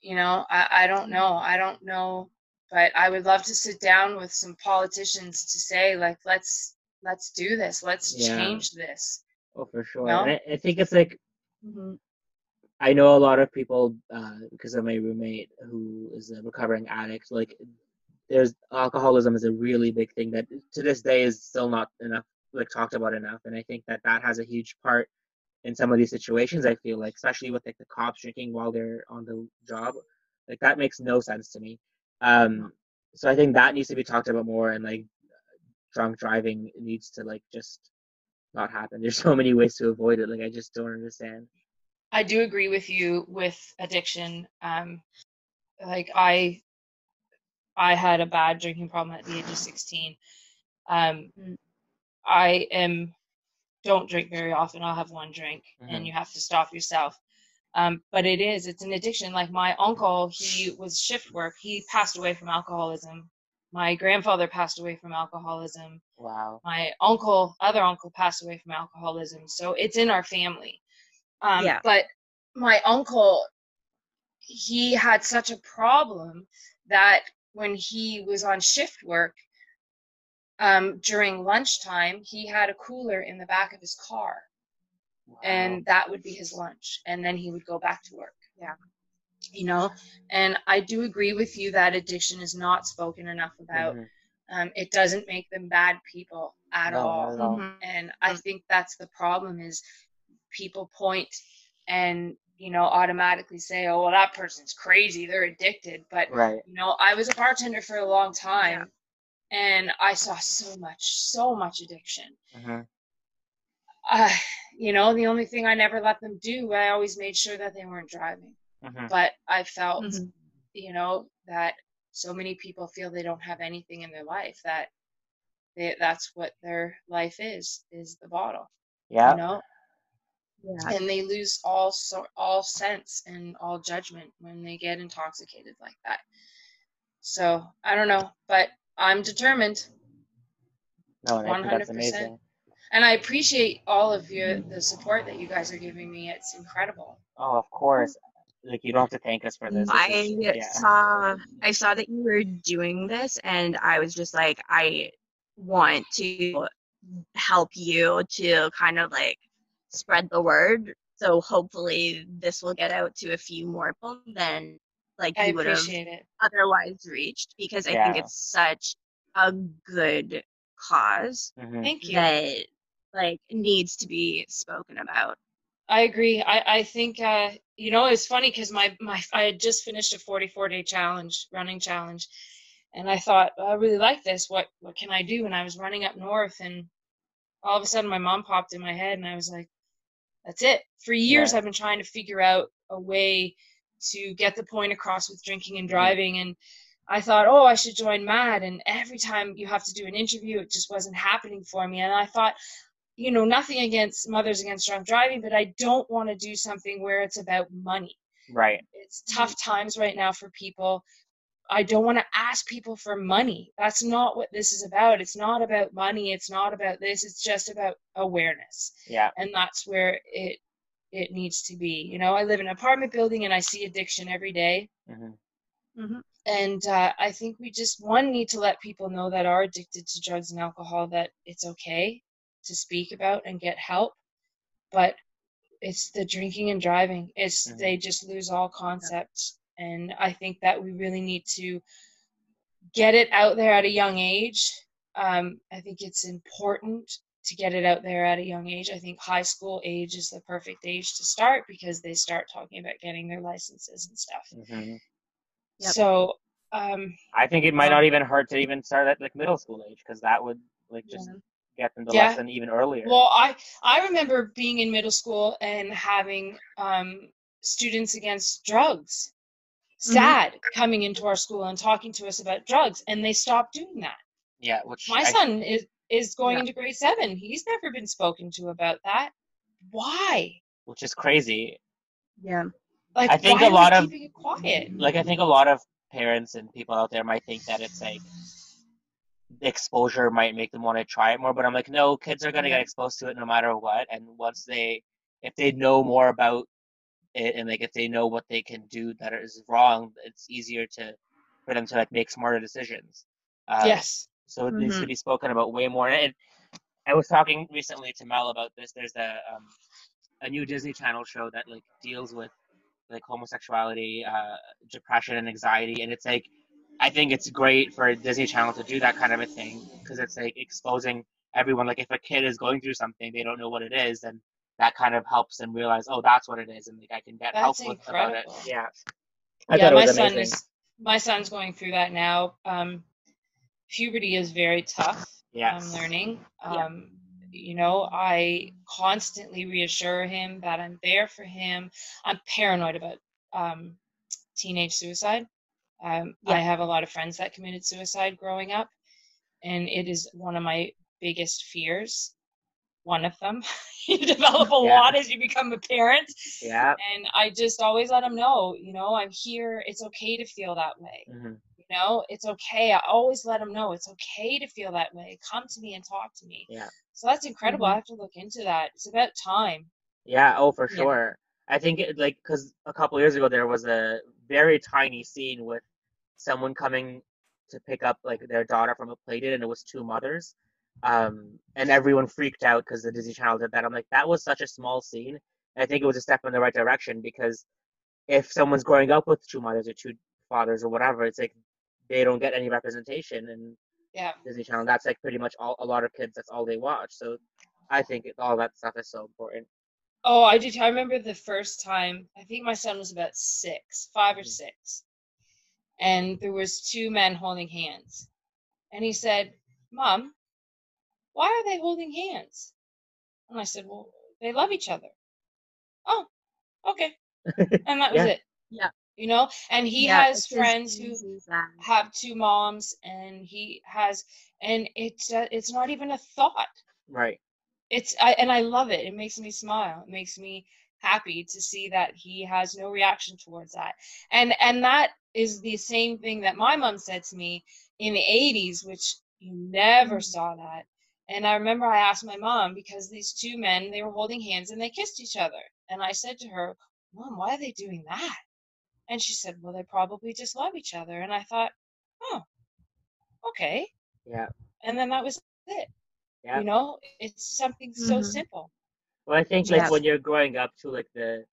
you know, I, I don't know. I don't know, but I would love to sit down with some politicians to say, like, let's let's do this. Let's Yeah. change this. Oh, for sure. No? I, I think it's like Mhm. I know a lot of people uh, because of my roommate who is a recovering addict. Like, there's alcoholism is a really big thing that to this day is still not enough like talked about enough, and I think that that has a huge part in some of these situations. I feel like, especially with like the cops drinking while they're on the job, like that makes no sense to me. Um, so I think that needs to be talked about more, and like drunk driving needs to like just not happen. There's so many ways to avoid it. Like I just don't understand. I do agree with you with addiction. Um, like I, I had a bad drinking problem at the age of 16. Um, Mm. I am don't drink very often. I'll have one drink, Mhm. and you have to stop yourself. Um, but it is, it's an addiction. Like my uncle, he was shift work. He passed away from alcoholism. My grandfather passed away from alcoholism Wow. my uncle, other uncle, passed away from alcoholism, so it's in our family. Um, Yeah. But my uncle, he had such a problem that when he was on shift work um, during lunchtime, he had a cooler in the back of his car, and that would be his lunch, and then he would go back to work. Yeah. You know, and I do agree with you that addiction is not spoken enough about. Mhm. Um, it doesn't make them bad people at No, all at all. Mhm. and i think that's the problem is people point and you know automatically say oh well that person's crazy. They're addicted. But Right. you know i was a bartender for a long time and i saw so much so much addiction. Hmm uh, you know the only thing i never let them do i always made sure that they weren't driving. Hmm but i felt Mhm. you know that so many people feel they don't have anything in their life that they, that's what their life is is the bottle Yeah. you know Yeah. and they lose all so all sense and all judgment when they get intoxicated like that so i don't know but i'm determined No, and I think that's 100%. amazing. and i appreciate all of you the support that you guys are giving me it's incredible Oh, of course. Like you don't have to thank us for this. This I is- yeah. saw I saw that you were doing this and I was just like I want to help you to kind of like spread the word. So hopefully this will get out to a few more people than like i you would have appreciate it otherwise reached because I think it's such a good cause Mhm. thank you that like needs to be spoken about. I agree. I, I think uh, you know it's funny because my my I had just finished a 44 day challenge, running challenge, and I thought I really like this. What what can I do? And I was running up north, and all of a sudden my mom popped in my head, and I was like, "That's it." For years Yeah. I've been trying to figure out a way to get the point across with drinking and mm-hmm. driving, and I thought, "Oh, I should join MADD." And every time you have to do an interview, it just wasn't happening for me, and I thought you know, nothing against Mothers Against Drunk Driving, but I don't want to do something where it's about money. Right. It's tough times right now for people. I don't want to ask people for money. That's not what this is about. It's not about money. It's not about this. It's just about awareness. Yeah. And that's where it it needs to be. You know, I live in an apartment building and I see addiction every day. hmm Mhm. And uh, I think we just one need to let people know that are addicted to drugs and alcohol that it's okay to speak about and get help, but it's the drinking and driving. It's Mhm. they just lose all concepts, and I think that we really need to get it out there at a young age. Um, I think it's important to get it out there at a young age. I think high school age is the perfect age to start because they start talking about getting their licenses and stuff. hmm Yep. So, um, I think it might Um, not even hurt to even start at like middle school age because that would like just Yeah. get them to Yeah. lesson even earlier. well, I I remember being in middle school and having um, students against drugs, Mhm. SAD, coming into our school and talking to us about drugs, and they stopped doing that. yeah, which My I- son is is going Yeah. into grade seven. He's never been spoken to about that. Why? which is crazy. Yeah. Like, I think why a are lot of- quiet. Like I think a lot of parents and people out there might think that it's like exposure might make them want to try it more, but I'm like, no, kids are gonna get exposed to it no matter what, and once they, if they know more about it and like if they know what they can do that is wrong, it's easier to for them to like make smarter decisions. Uh, yes. So it needs to Mhm. be spoken about way more. And I was talking recently to Mel about this. There's a um, a new Disney Channel show that like deals with like homosexuality, uh, depression, and anxiety, and it's like I think it's great for Disney Channel to do that kind of a thing because it's like exposing everyone. Like if a kid is going through something, they don't know what it is, then that kind of helps them realize, oh, that's what it is, and like I can get help That's with about it. Yeah. I yeah, thought it my was son is my son's going through that now. Um, puberty is very tough. Yeah. I'm learning. Yeah. Um, you know, I constantly reassure him that I'm there for him. I'm paranoid about um, teenage suicide. Um, I have a lot of friends that committed suicide growing up, and it is one of my biggest fears. One of them. you develop a Yeah. lot as you become a parent, Yeah. and I just always let them know, you know, I'm here. It's okay to feel that way. hmm You know, it's okay. I always let them know it's okay to feel that way. Come to me and talk to me. Yeah. So that's incredible. Mhm. I have to look into that. It's about time. Yeah, oh, for Yeah. sure. I think it, like because a couple years ago there was a very tiny scene with someone coming to pick up like their daughter from a play date, and it was two mothers, um, and everyone freaked out because the Disney Channel did that. I'm like, that was such a small scene. And I think it was a step in the right direction because if someone's growing up with two mothers or two fathers or whatever, it's like they don't get any representation, and Yeah. Disney Channel that's like pretty much all a lot of kids that's all they watch. So I think it, all that stuff is so important. Oh, I did. I remember the first time. I think my son was about six, five or Mhm. six, and there was two men holding hands, and he said, "Mom, why are they holding hands?" And I said, "Well, they love each other." Oh, okay, and that was Yeah. it. Yeah. You know, and he Yeah, has friends who that. have two moms, and he has, and it's uh, it's not even a thought. Right. it's I, and I love it. It makes me smile. It makes me happy to see that he has no reaction towards that. And and that is the same thing that my mom said to me in the 80s, which you never Mhm. saw that. And I remember I asked my mom because these two men they were holding hands and they kissed each other. And I said to her, "Mom, why are they doing that?" And she said, "Well, they probably just love each other." And I thought, "Oh, okay." Yeah. And then that was it. Yeah. You know, it's something so Mhm. simple. Well, I think like Yeah. when you're growing up too, like the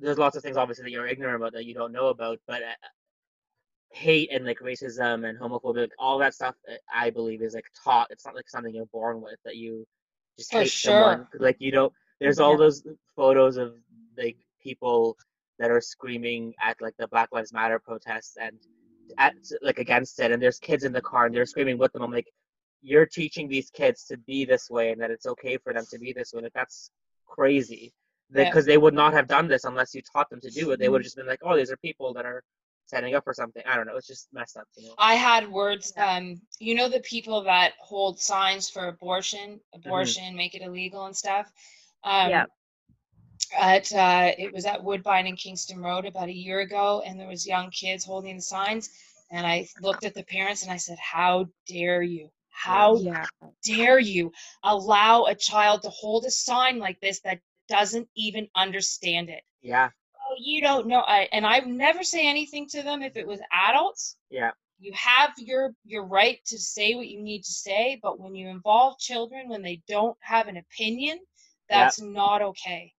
there's lots of things obviously that you're ignorant about that you don't know about, but uh, hate and like racism and homophobia, like, all that stuff, uh, I believe is like taught. It's not like something you're born with that you just hate someone. Like you don't. There's all Yeah. those photos of like people that are screaming at like the Black Lives Matter protests and at like against it, and there's kids in the car and they're screaming with them. I'm like, you're teaching these kids to be this way and that it's okay for them to be this way. Like that's crazy. Yeah. Because they would not have done this unless you taught them to do it. They would have just been like, oh, these are people that are setting up for something. I don't know. It's just messed up. You know? I had words. Um, you know the people that hold signs for abortion, Mm-hmm. abortion, make it illegal and stuff. Um, Yeah. At uh, it was at Woodbine and Kingston Road about a year ago, and there was young kids holding the signs. And I looked at the parents and I said, "How dare you? How Yeah. dare you allow a child to hold a sign like this that doesn't even understand it? Yeah. You don't know. I, and I never say anything to them if it was adults. Yeah. You have your your right to say what you need to say, but when you involve children when they don't have an opinion, that's not okay.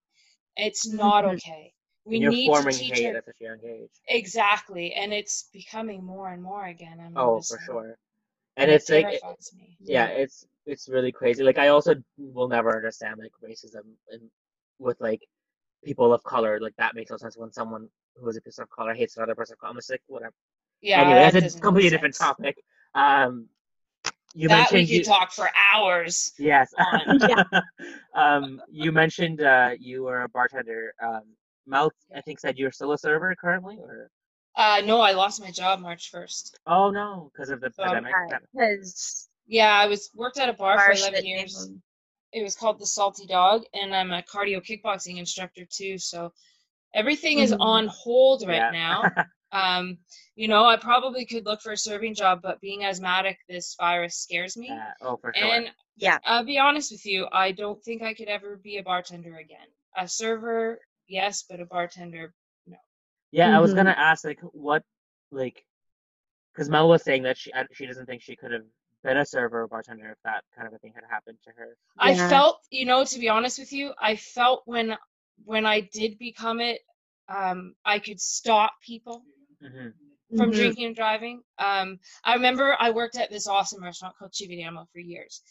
It's not okay. We need to teach hate at a young age. exactly, and it's becoming more and more again. I'm Oh, for sure. And it it's like, it- me. yeah, it's it's really crazy. Like I also will never understand like racism and with like people of color. Like that makes no sense when someone who is a person of color hates another person of color. I'm just like whatever. Yeah, anyway, that that's a completely different sense. topic. Um, you that we mentioned could you, talk for hours. yes. on. um, you mentioned uh, you were a bartender. Um, Mel, I think said you're still a server currently, or Uh, no, I lost my job March first. oh no, because of the So, pandemic. Because Yeah, I was worked at a bar for eleven that years. Name- it was called the Salty Dog, and I'm a cardio kickboxing instructor too. So everything is Mhm. on hold right Yeah. now. Um, you know, I probably could look for a serving job, but being asthmatic, this virus scares me. Yeah, oh, for sure. And Yeah. I'll be honest with you, I don't think I could ever be a bartender again. A server, yes, but a bartender, no. Yeah, I was Mhm. gonna ask like what like because Mel was saying that she she doesn't think she could have been a server or bartender if that kind of a thing had happened to her. I Yeah. felt, you know, to be honest with you, I felt when when I did become it, um, I could stop people hmm from Mhm. drinking and driving. Um, I remember I worked at this awesome restaurant called Chividamo for years,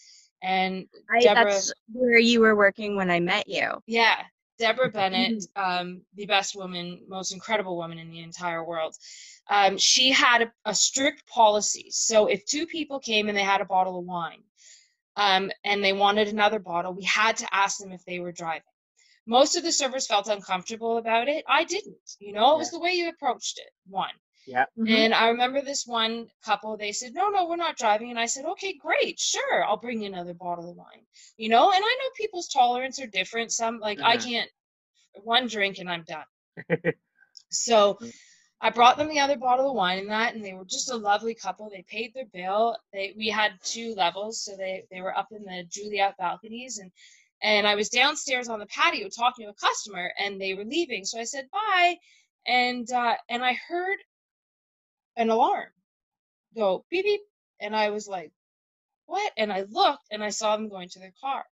and I, Deborah- that's where you were working when I met you. yeah, Deborah Bennett, um, the best woman, most incredible woman in the entire world. Um, she had a, a strict policy. So if two people came and they had a bottle of wine, um, and they wanted another bottle, we had to ask them if they were driving. Most of the servers felt uncomfortable about it. I didn't. You know, it was the way you approached it. One. Mhm. And I remember this one couple, they said, No, no, we're not driving. And I said, Okay, great, sure, I'll bring you another bottle of wine. You know, and I know people's tolerance are different. Some, like, I Mhm. can't, one drink and I'm done. So I brought them the other bottle of wine and that, and they were just a lovely couple. They paid their bill. They we had two levels, so they they were up in the Juliet balconies, and and I was downstairs on the patio talking to a customer, and they were leaving. So I said bye, and uh, and I heard an alarm go beep beep, and I was like, what? And I looked, and I saw them going to their car.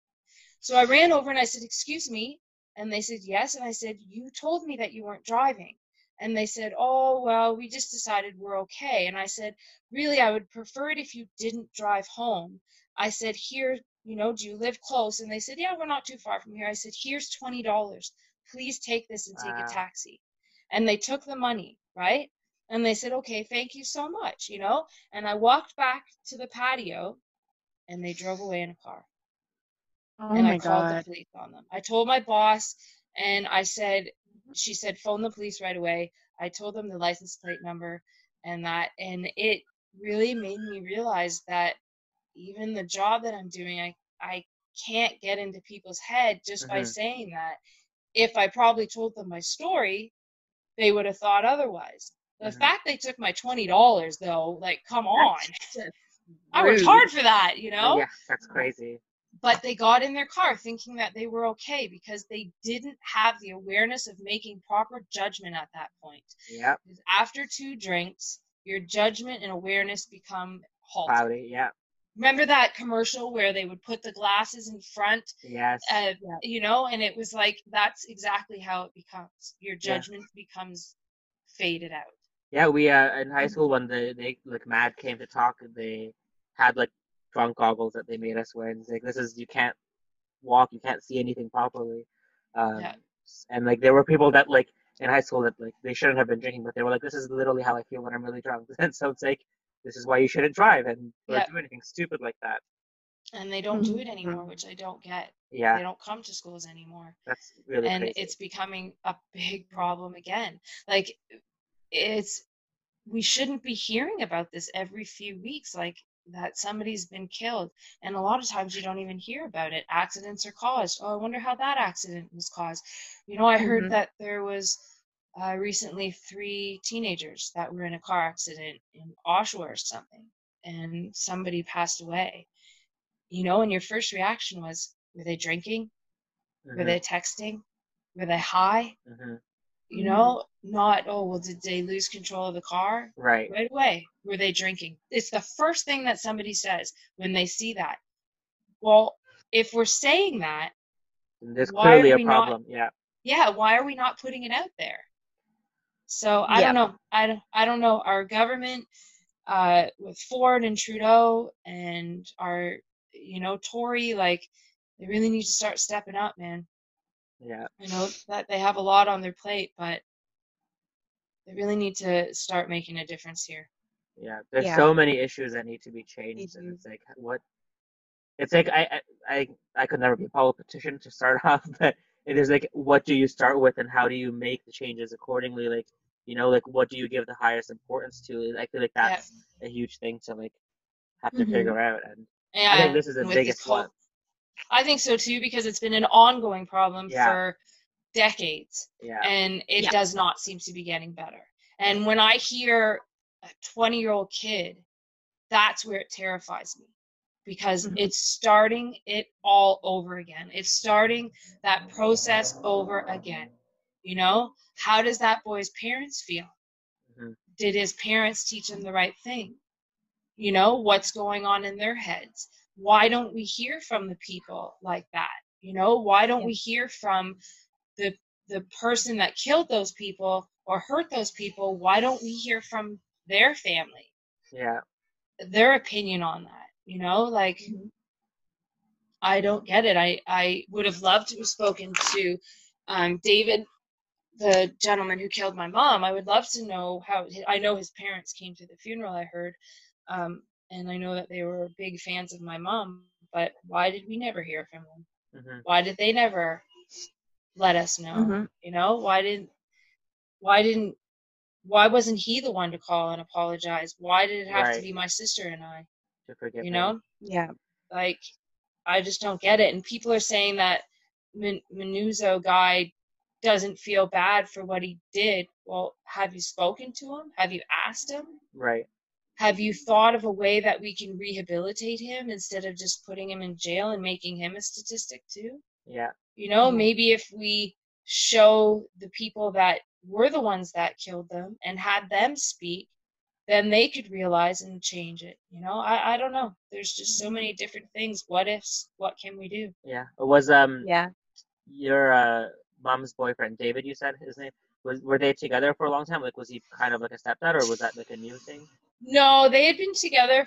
So I ran over and I said, excuse me, and they said yes, and I said, you told me that you weren't driving. And they said, Oh, well, we just decided we're okay. And I said, Really, I would prefer it if you didn't drive home. I said, Here, you know, do you live close? And they said, Yeah, we're not too far from here. I said, Here's $20. Please take this and take Wow. a taxi. And they took the money, right? And they said, Okay, thank you so much, you know? And I walked back to the patio and they drove away in a car Oh and my I called god. the police on them. I told my boss, and I said, she said, phone the police right away. I told them the license plate number and that, and it really made me realize that even the job that I'm doing, I I can't get into people's head just by Mhm. saying that. If I probably told them my story, they would have thought otherwise. The Mhm. fact they took my twenty dollars, though, like, come on, That's just I worked hard for that, you know Yeah, that's crazy. but they got in their car thinking that they were okay because they didn't have the awareness of making proper judgment at that point. Because after two drinks, your judgment and awareness become halted. cloudy. Yeah, Remember that commercial where they would put the glasses in front, yes. uh, Yeah. you know, and it was like that's exactly how it becomes. Your Yeah. judgment becomes faded out. Yeah, we uh in high school when the they like MADD came to talk, they had like drunk goggles that they made us wear, and it's like this is you can't walk, you can't see anything properly. Um, Yeah. And like there were people that like in high school that like they shouldn't have been drinking, but they were like, this is literally how I feel when I'm really drunk. And so it's like this is why you shouldn't drive and or Yeah. do anything stupid like that. And they don't do Mhm. it anymore, which I don't get. Yeah, They don't come to schools anymore. that's really and crazy. it's becoming a big problem again like it's we shouldn't be hearing about this every few weeks like that somebody's been killed and a lot of times you don't even hear about it. Accidents are caused. Oh i wonder how that accident was caused. You know i heard Mhm. that there was uh, recently three teenagers that were in a car accident in oshawa or something and somebody passed away. You know and your first reaction was were they drinking? Were Mhm, they texting? Were they high? Mhm. You Mhm. know, not oh well, did they lose control of the car? Right. right away were they drinking it's the first thing that somebody says when they see that well if we're saying that There's clearly a we not- problem. Yeah. yeah why are we not putting it out there so i Yeah. don't know I don't, I don't know our government uh with ford and trudeau and our you know tory like they really need to start stepping up man Yeah. i know that they have a lot on their plate but they really need to start making a difference here Yeah. There's Yeah. so many issues that need to be changed, and Mhm. it's like what. It's like I, I I I could never be a politician to start off, but it is like what do you start with, and how do you make the changes accordingly? Like you know, like what do you give the highest importance to? I feel like Yeah. that's a huge thing to like have to Mhm. figure out, and yeah I think this is the and with biggest whole- one. I think so too because it's been an ongoing problem Yeah. for decades Yeah. and it Yeah. does not seem to be getting better. And when I hear a 20 year old kid, that's where it terrifies me because Mhm. it's starting it all over again. It's starting that process over again. You know, how does that boy's parents feel? Mhm. Did his parents teach him the right thing? You know, what's going on in their heads? Why don't we hear from the people like that? You know, why don't we hear from the the person that killed those people or hurt those people? Why don't we hear from their family? Yeah. their opinion on that you know like Mhm. i don't get it i i would have loved to have spoken to um david the gentleman who killed my mom i would love to know how i know his parents came to the funeral i heard um and i know that they were big fans of my mom but why did we never hear from them? Hmm why did they never let us know? Mhm. you know why didn't why didn't why wasn't he the one to call and apologize? Why did it have to be my sister and i? To forgive you him. know? Yeah. like i just don't get it and people are saying that Man- Manuzzo guy doesn't feel bad for what he did. Well have you spoken to him? Have you asked him? Right. Have you thought of a way that we can rehabilitate him instead of just putting him in jail and making him a statistic too Yeah. you know, Yeah. maybe if we show the people that were the ones that killed them and had them speak, then they could realize and change it. You know, I, I don't know. There's just so many different things. What ifs? What can we do? Yeah. It was um Yeah. your uh mom's boyfriend David. You said his name was. Were they together for a long time? Like, was he kind of like a stepdad, or was that like a new thing? No, they had been together,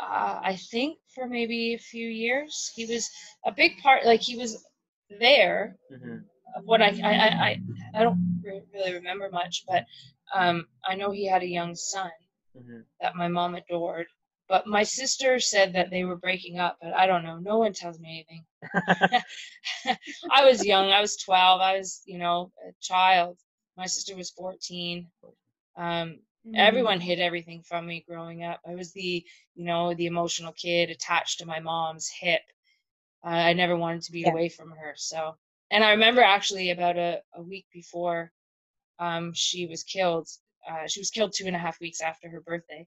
uh, I think, for maybe a few years. He was a big part, like, he was there hmm what I I I I, don't really remember much, but um, I know he had a young son hmm that my mom adored. But my sister said that they were breaking up, but I don't know. No one tells me anything. I was young. I was 12. I was, you know, a child. My sister was 14. Um, everyone hid everything from me growing up. I was the, you know, the emotional kid attached to my mom's hip. Uh, I never wanted to be Yeah. away from her. So, and I remember actually about a, a week before um, she was killed, uh, she was killed two and a half weeks after her birthday.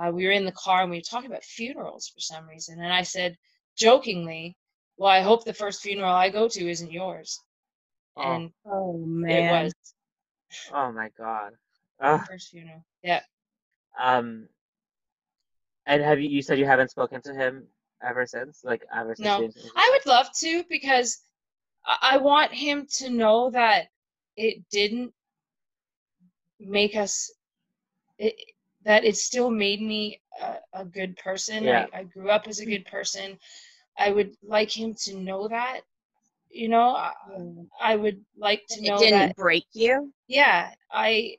Uh, we were in the car and we were talking about funerals for some reason. And I said jokingly, Well, I hope the first funeral I go to isn't yours. Oh, And Oh it man. was oh my god. The first funeral. Yeah. um. And have you? You said you haven't spoken to him ever since, like ever since. No. the? I would love to because I I want him to know that it didn't make us it, that it still made me a, a good person. Yeah. I, I grew up as a good person. I would like him to know that. You know, I, I would like to know It know didn't that. break you. Yeah, I.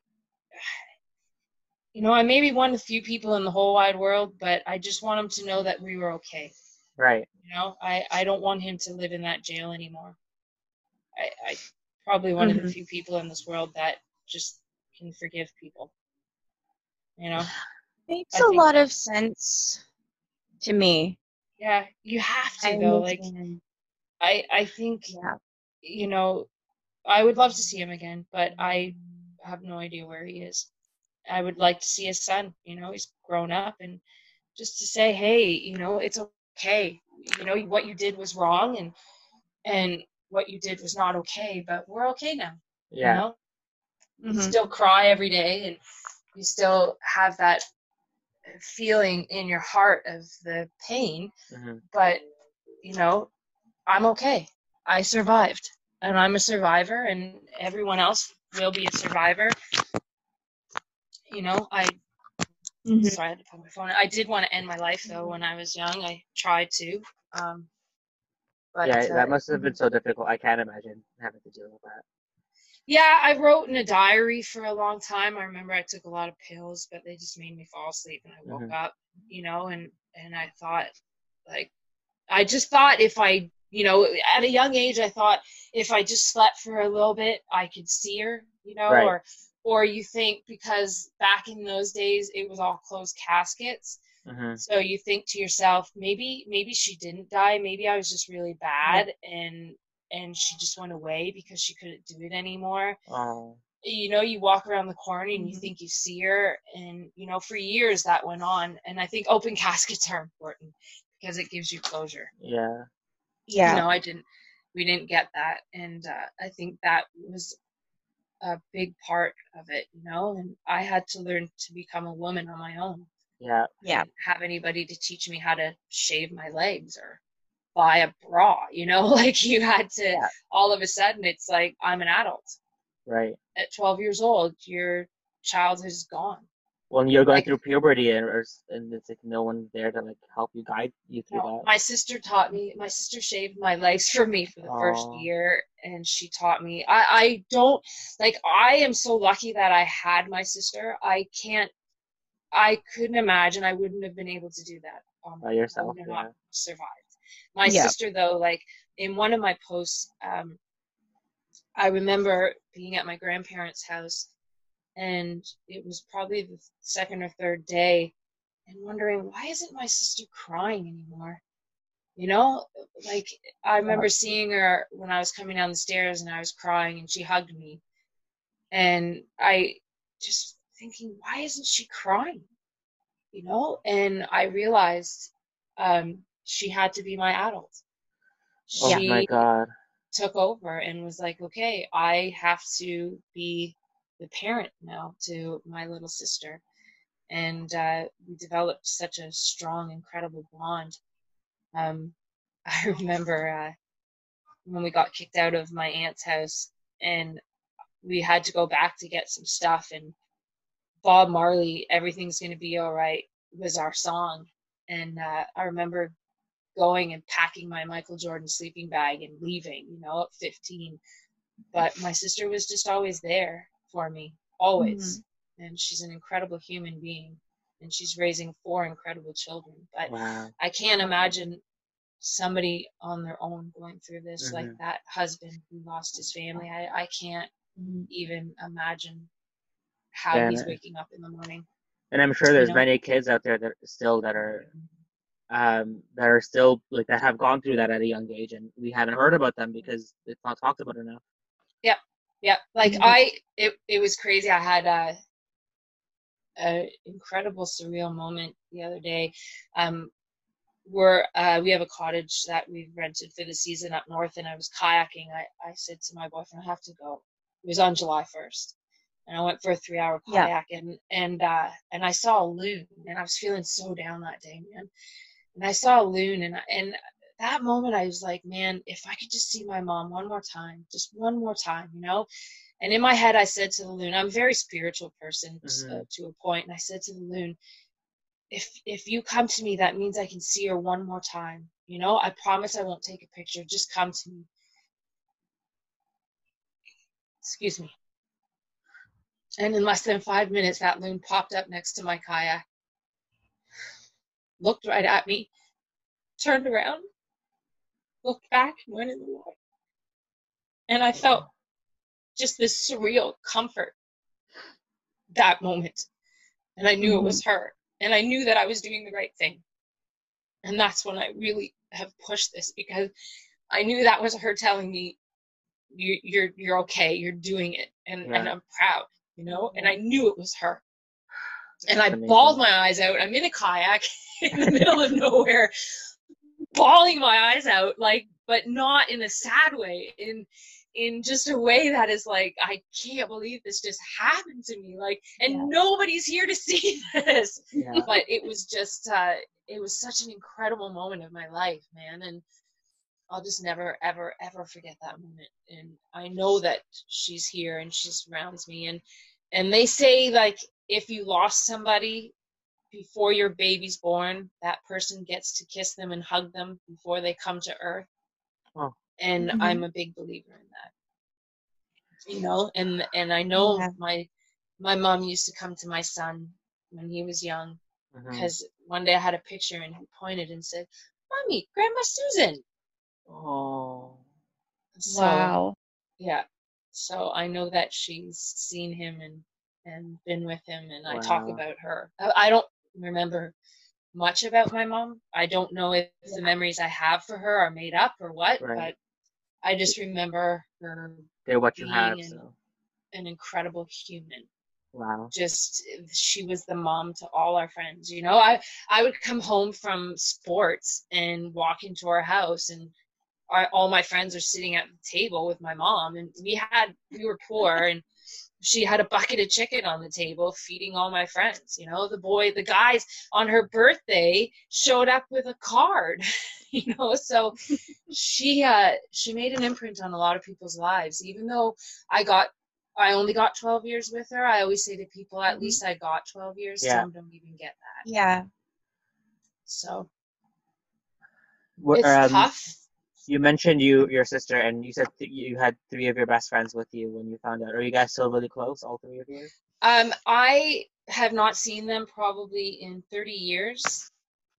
You know, I may be one of the few people in the whole wide world, but I just want him to know that we were okay. Right. You know, I, I don't want him to live in that jail anymore. I, I probably one of the Mhm. few people in this world that just can forgive people. You know? Makes a lot of sense to me. Yeah, you have to I though. Like understand. I I think yeah. you know, I would love to see him again, but I have no idea where he is. I would like to see his son, you know, he's grown up and just to say, hey, you know, it's okay. You know, what you did was wrong and and what you did was not okay, but we're okay now. Yeah. You know, you Mhm. still cry every day, and you still have that feeling in your heart of the pain. hmm But you know, I'm okay. I survived, and I'm a survivor, and everyone else will be a survivor. You know, I Mhm. sorry, I had to put my phone. I did want to end my life though when I was young. I tried to. Um, but yeah, uh, that must have been so difficult. I can't imagine having to deal with that. yeah, I wrote in a diary for a long time. I remember I took a lot of pills, but they just made me fall asleep and I woke Mhm. up, you know, and and I thought like I just thought if I, you know, at a young age I thought if I just slept for a little bit, I could see her, you know, Right. or or you think because back in those days it was all closed caskets hmm So you think to yourself, maybe maybe she didn't die. Maybe I was just really bad and and she just went away because she couldn't do it anymore. Oh, You know, you walk around the corner and you Mhm. think you see her and you know, for years that went on. And I think open caskets are important because it gives you closure. yeah. Yeah. You know, I didn't we didn't get that and uh, I think that was a big part of it, you know, and I had to learn to become a woman on my own Yeah. Yeah. have anybody to teach me how to shave my legs or buy a bra you know like you had to Yeah. all of a sudden it's like i'm an adult Right. at 12 years old your childhood is gone When you're going Like- through puberty and or, and it's like no one there to like help you guide you through No, that. my sister taught me my sister shaved my legs for me for the first year and she taught me i i don't like i am so lucky that i had my sister i can't i couldn't imagine i wouldn't have been able to do that on By my. I yourself, would have yeah. not survived my Yeah. sister though like in one of my posts um i remember being at my grandparents house and it was probably the second or third day and wondering why isn't my sister crying anymore? You know like i remember seeing her when i was coming down the stairs and i was crying and she hugged me. And i just thinking why isn't she crying? You know and i realized um she had to be my adult. Oh she my god. took over and was like, okay, I have to be the parent now to my little sister. And uh, we developed such a strong, incredible bond. Um, I remember uh, when we got kicked out of my aunt's house and we had to go back to get some stuff, and Bob Marley, Everything's Gonna Be All Right, was our song. And uh, I remember going and packing my Michael Jordan sleeping bag and leaving, you know, at 15. But my sister was just always there for me, always. And she's an incredible human being. And she's raising four incredible children. But Wow. I can't imagine somebody on their own going through this, like Mhm. that husband who lost his family. I, I can't even imagine how Yeah, he's waking up in the morning. And I'm sure there's know? many kids out there that still that are um that are still like that have gone through that at a young age and we haven't heard about them because it's not talked about enough. Yeah, like Mhm. I, it it was crazy. I had a, a incredible surreal moment the other day. Um, we're uh, we have a cottage that we've rented for the season up north, and I was kayaking. I I said to my boyfriend, I have to go. It was on July first, and I went for a three hour Yeah. kayak, and and uh, and I saw a loon, and I was feeling so down that day, man. And I saw a loon, and I- and that moment I was like, man, if I could just see my mom one more time, just one more time, you know. And in my head, I said to the loon, I'm a very spiritual person uh, Mhm. to a point, and I said to the loon, if if you come to me, that means I can see her one more time. You know, I promise I won't take a picture. Just come to me. Excuse me. And in less than five minutes, that loon popped up next to my kayak, looked right at me, turned around, looked back, and went in the water. And I felt just this surreal comfort that moment. And I knew it was mm-hmm. her. And I knew that I was doing the right thing. And that's when I really have pushed this because I knew that was her telling me, you, you're you're okay, you're doing it, and and I'm proud, you know. And I knew it was her. And I bawled my eyes out. I'm in a kayak in the middle of nowhere, bawling my eyes out, like, but not in a sad way, in in just a way that is like I can't believe this just happened to me. Like, and Yeah. nobody's here to see this. Yeah. But it was just uh, it was such an incredible moment of my life, man, and I'll just never, ever, ever forget that moment. And I know that she's here and she surrounds me. And and they say like if you lost somebody before your baby's born, that person gets to kiss them and hug them before they come to earth. Oh. And Mhm. I'm a big believer in that. You know, and and I know Yeah. my my mom used to come to my son when he was young because one day I had a picture and he pointed and said, "Mommy, Grandma Susan." Oh. So, wow. Yeah. So I know that she's seen him and and been with him, and I talk about her. I, I don't remember much about my mom. I don't know if the memories I have for her are made up or what, Right. but I just remember her They're what you being have. in- So. an incredible human. Wow. just she was the mom to all our friends you know i i would come home from sports and walk into our house and our, all my friends are sitting at the table with my mom and we had we were poor and she had a bucket of chicken on the table feeding all my friends you know the boy the guys on her birthday showed up with a card you know so she uh she made an imprint on a lot of people's lives even though i got i only got 12 years with her i always say to people at Mhm. least i got 12 years Yeah. some don't even get that Yeah. so Wh- it's um, tough You mentioned you your sister, and you said th- you had three of your best friends with you when you found out. Are you guys still really close, all three of you? Um, I have not seen them probably in 30 years,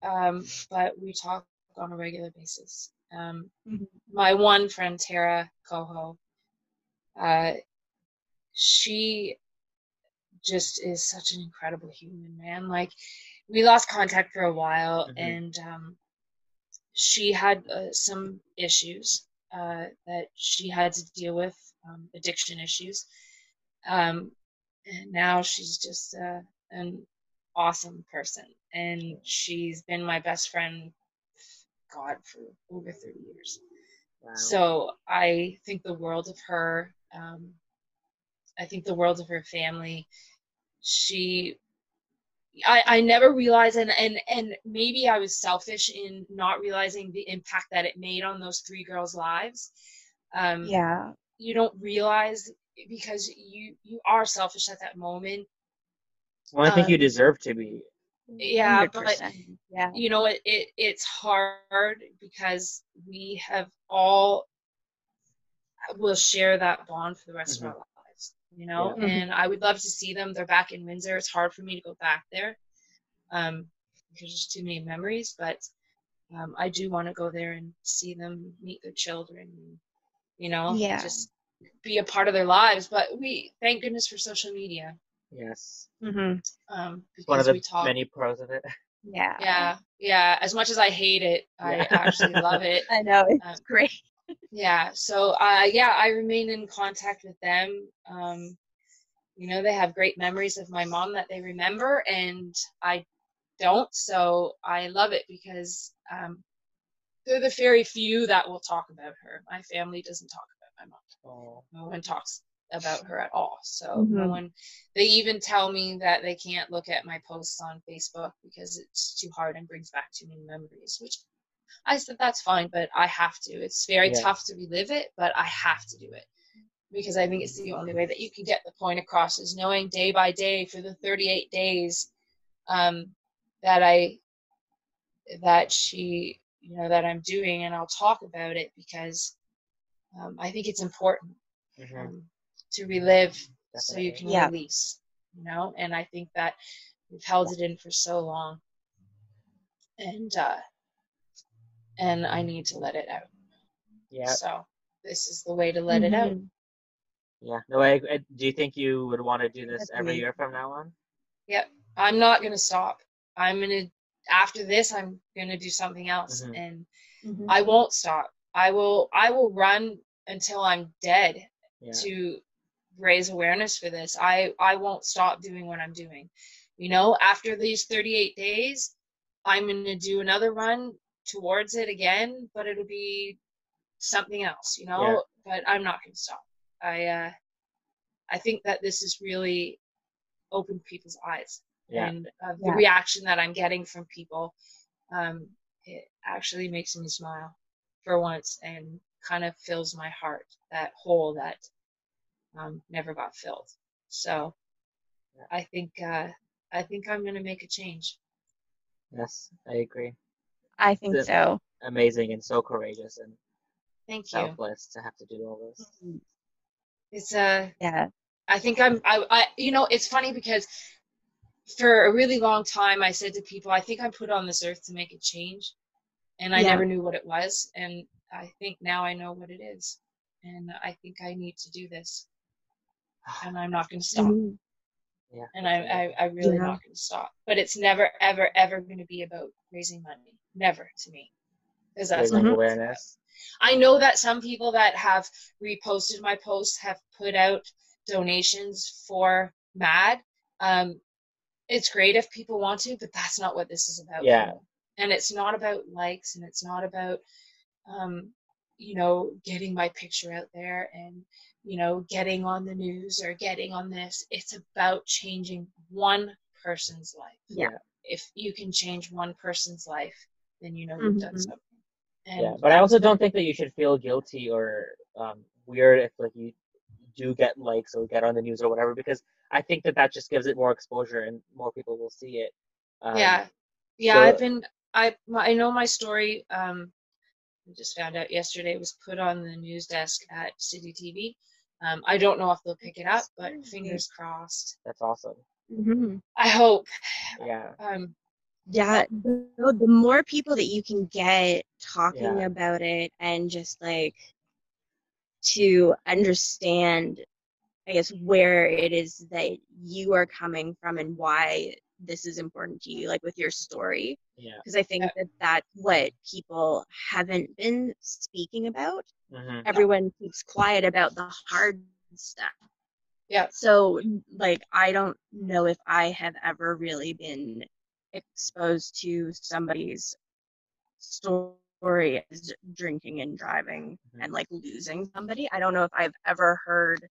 um, but we talk on a regular basis. Um, Mhm. My one friend, Tara Coho, uh, she just is such an incredible human, man. Like, we lost contact for a while, Mhm. and um, she had uh, some issues uh, that she had to deal with, um, addiction issues. Um, and now she's just uh, an awesome person and she's been my best friend god for over 30 years Wow. so i think the world of her um, i think the world of her family she I, I never realized and, and and maybe i was selfish in not realizing the impact that it made on those three girls lives um, Yeah. you don't realize because you you are selfish at that moment well, I think uh, you deserve to be. yeah but 100%. Yeah. you know it, it it's hard because we have all will share that bond for the rest Mhm. of our lives you know Yeah. Mhm. and i would love to see them they're back in windsor it's hard for me to go back there um because there's too many memories but um i do want to go there and see them meet their children you know Yeah. just be a part of their lives but we thank goodness for social media Yes. hmm um It's one of because the we talk many pros of it. Yeah. yeah yeah as much as i hate it i actually love it I know. It's Um, great. Yeah so uh yeah i remain in contact with them um you know they have great memories of my mom that they remember and i don't so i love it because um they're the very few that will talk about her my family doesn't talk about my mom Oh. no one talks about her at all so no Mhm. one they even tell me that they can't look at my posts on facebook because it's too hard and brings back too many memories which i said that's fine but i have to it's very Yeah. tough to relive it but i have to do it because i think it's the only way that you can get the point across is knowing day by day for the 38 days um, that i that she you know that i'm doing and i'll talk about it because um, i think it's important Mhm. um, to relive so you can Yeah. release you know and i think that we've held it in for so long and uh and i need to let it out Yeah. so this is the way to let it out Mhm. Yeah. No, I, I, do you think you would want to do this That's every amazing. year from now on? Yep. I'm not going to stop i'm going to after this i'm going to do something else Mhm. and Mhm. i won't stop i will i will run until i'm dead Yeah. to raise awareness for this. I I won't stop doing what I'm doing. You know, after these 38 days, I'm going to do another run towards it again, but it'll be something else, you know. Yeah. But I'm not going to stop. I uh, I think that this has really opened people's eyes, Yeah. and uh, the Yeah. reaction that I'm getting from people, um, it actually makes me smile for once, and kind of fills my heart that hole that um, never got filled. So Yeah. I think uh, I think I'm going to make a change. Yes, I agree. I think The- so. Amazing and so courageous and Thank you. selfless to have to do all this. It's uh, Yeah. I think I'm I, I you know it's funny because for a really long time I said to people I think I'm put on this earth to make a change and I Yeah. never knew what it was and I think now I know what it is and I think I need to do this and I'm not going to stop Mhm. Yeah. and I I, I really Yeah. not going to stop but it's never ever ever going to be about raising money never to me because that's Raising not what it's about. awareness. I know that some people that have reposted my posts have put out donations for MADD. Um, it's great if people want to, but that's not what this is about. Yeah. And it's not about likes and it's not about, um, you know, getting my picture out there and, you know, getting on the news or getting on this. It's about changing one person's life. Yeah. If you can change one person's life, then you know you've done Mhm. something. And yeah, but I also don't think that you should feel guilty or um, weird if like you do get likes or get on the news or whatever because I think that that just gives it more exposure and more people will see it. Um, yeah yeah so- i've been i my- i know my story um i just found out yesterday it was put on the news desk at Citytv um i don't know if they'll pick it up but fingers crossed That's awesome. Mhm. i hope Yeah. um Yeah, the, the more people that you can get talking Yeah. about it and just like to understand, I guess, where it is that you are coming from and why this is important to you, like with your story. Yeah. Because I think Yeah. that that's what people haven't been speaking about. hmm Everyone keeps quiet about the hard stuff. Yeah. So, like, I don't know if I have ever really been exposed to somebody's story as drinking and driving Mhm. and like losing somebody. I don't know if I've ever heard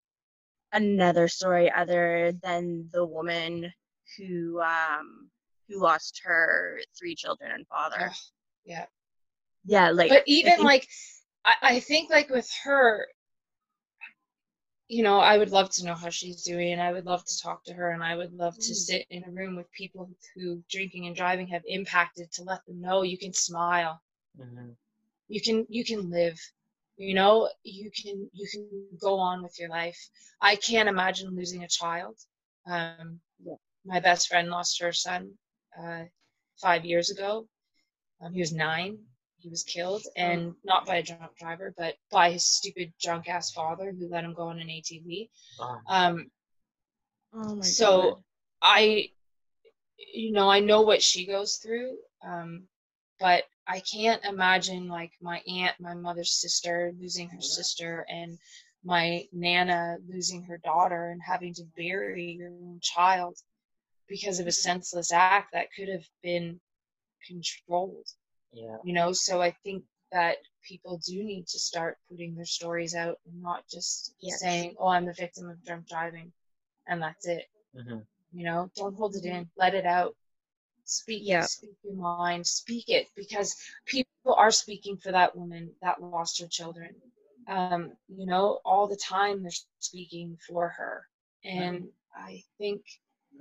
another story other than the woman who um who lost her three children and father. Ugh, yeah. Yeah, like but I even think- like I, I think like with her you know i would love to know how she's doing. And i would love to talk to her and i would love to Mm. sit in a room with people who drinking and driving have impacted to let them know you can smile. Hmm you can you can live you know you can you can go on with your life. I can't imagine losing a child. Um my best friend lost her son uh five years ago. Um, he was nine he was killed and not by a drunk driver but by his stupid drunk ass father who let him go on an atv Oh, um oh my so God. I, you know, I know what she goes through, um, but I can't imagine like my aunt, my mother's sister, losing her sister, and my nana losing her daughter and having to bury your own child because of a senseless act that could have been controlled yeah. you know so i think that people do need to start putting their stories out and not just Yes. saying oh i'm the victim of drunk driving and that's it. Hmm you know don't hold it in. Let it out. Speak Yeah. speak your mind. Speak it because people are speaking for that woman that lost her children. Um you know all the time they're speaking for her. And i think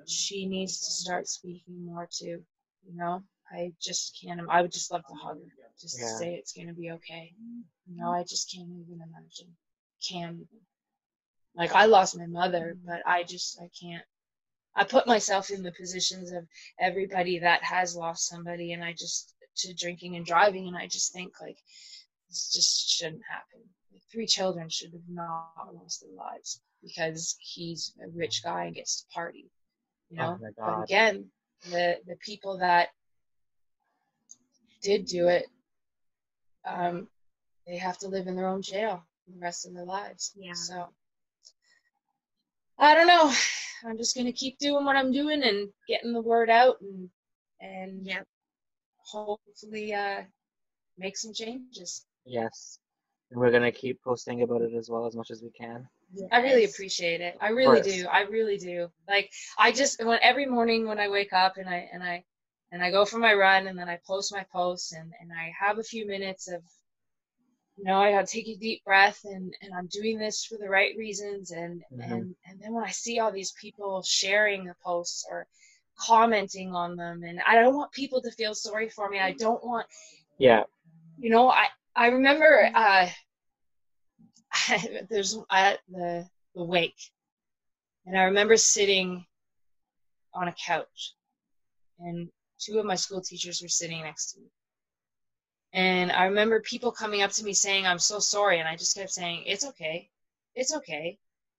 she needs to start speaking more too you know i just can't i would just love to hug her just to say it's going to be okay. You know mm-hmm. i just can't even imagine can't even. Like i lost my mother mm-hmm. but i just i can't. I put myself in the positions of everybody that has lost somebody, and I just to drinking and driving, and I just think like this just shouldn't happen. Like, three children should have not lost their lives because he's a rich guy and gets to party, you oh know. Oh but again, the the people that did do it, um, they have to live in their own jail for the rest of their lives. Yeah. So I don't know. I'm just gonna keep doing what I'm doing and getting the word out and and Yep. hopefully uh make some changes. Yes. And we're gonna keep posting about it as well as much as we can. I really appreciate it. I really do. I really do. Like I just when every morning when I wake up and I and I and I go for my run and then I post my posts and and I have a few minutes of you know I gotta take a deep breath and and I'm doing this for the right reasons and Mhm. and and then when I see all these people sharing the posts or commenting on them and I don't want people to feel sorry for me. I don't want Yeah. you know i i remember uh there's at the the wake and i remember sitting on a couch and two of my school teachers were sitting next to me. And i remember people coming up to me saying i'm so sorry and i just kept saying it's okay. It's okay.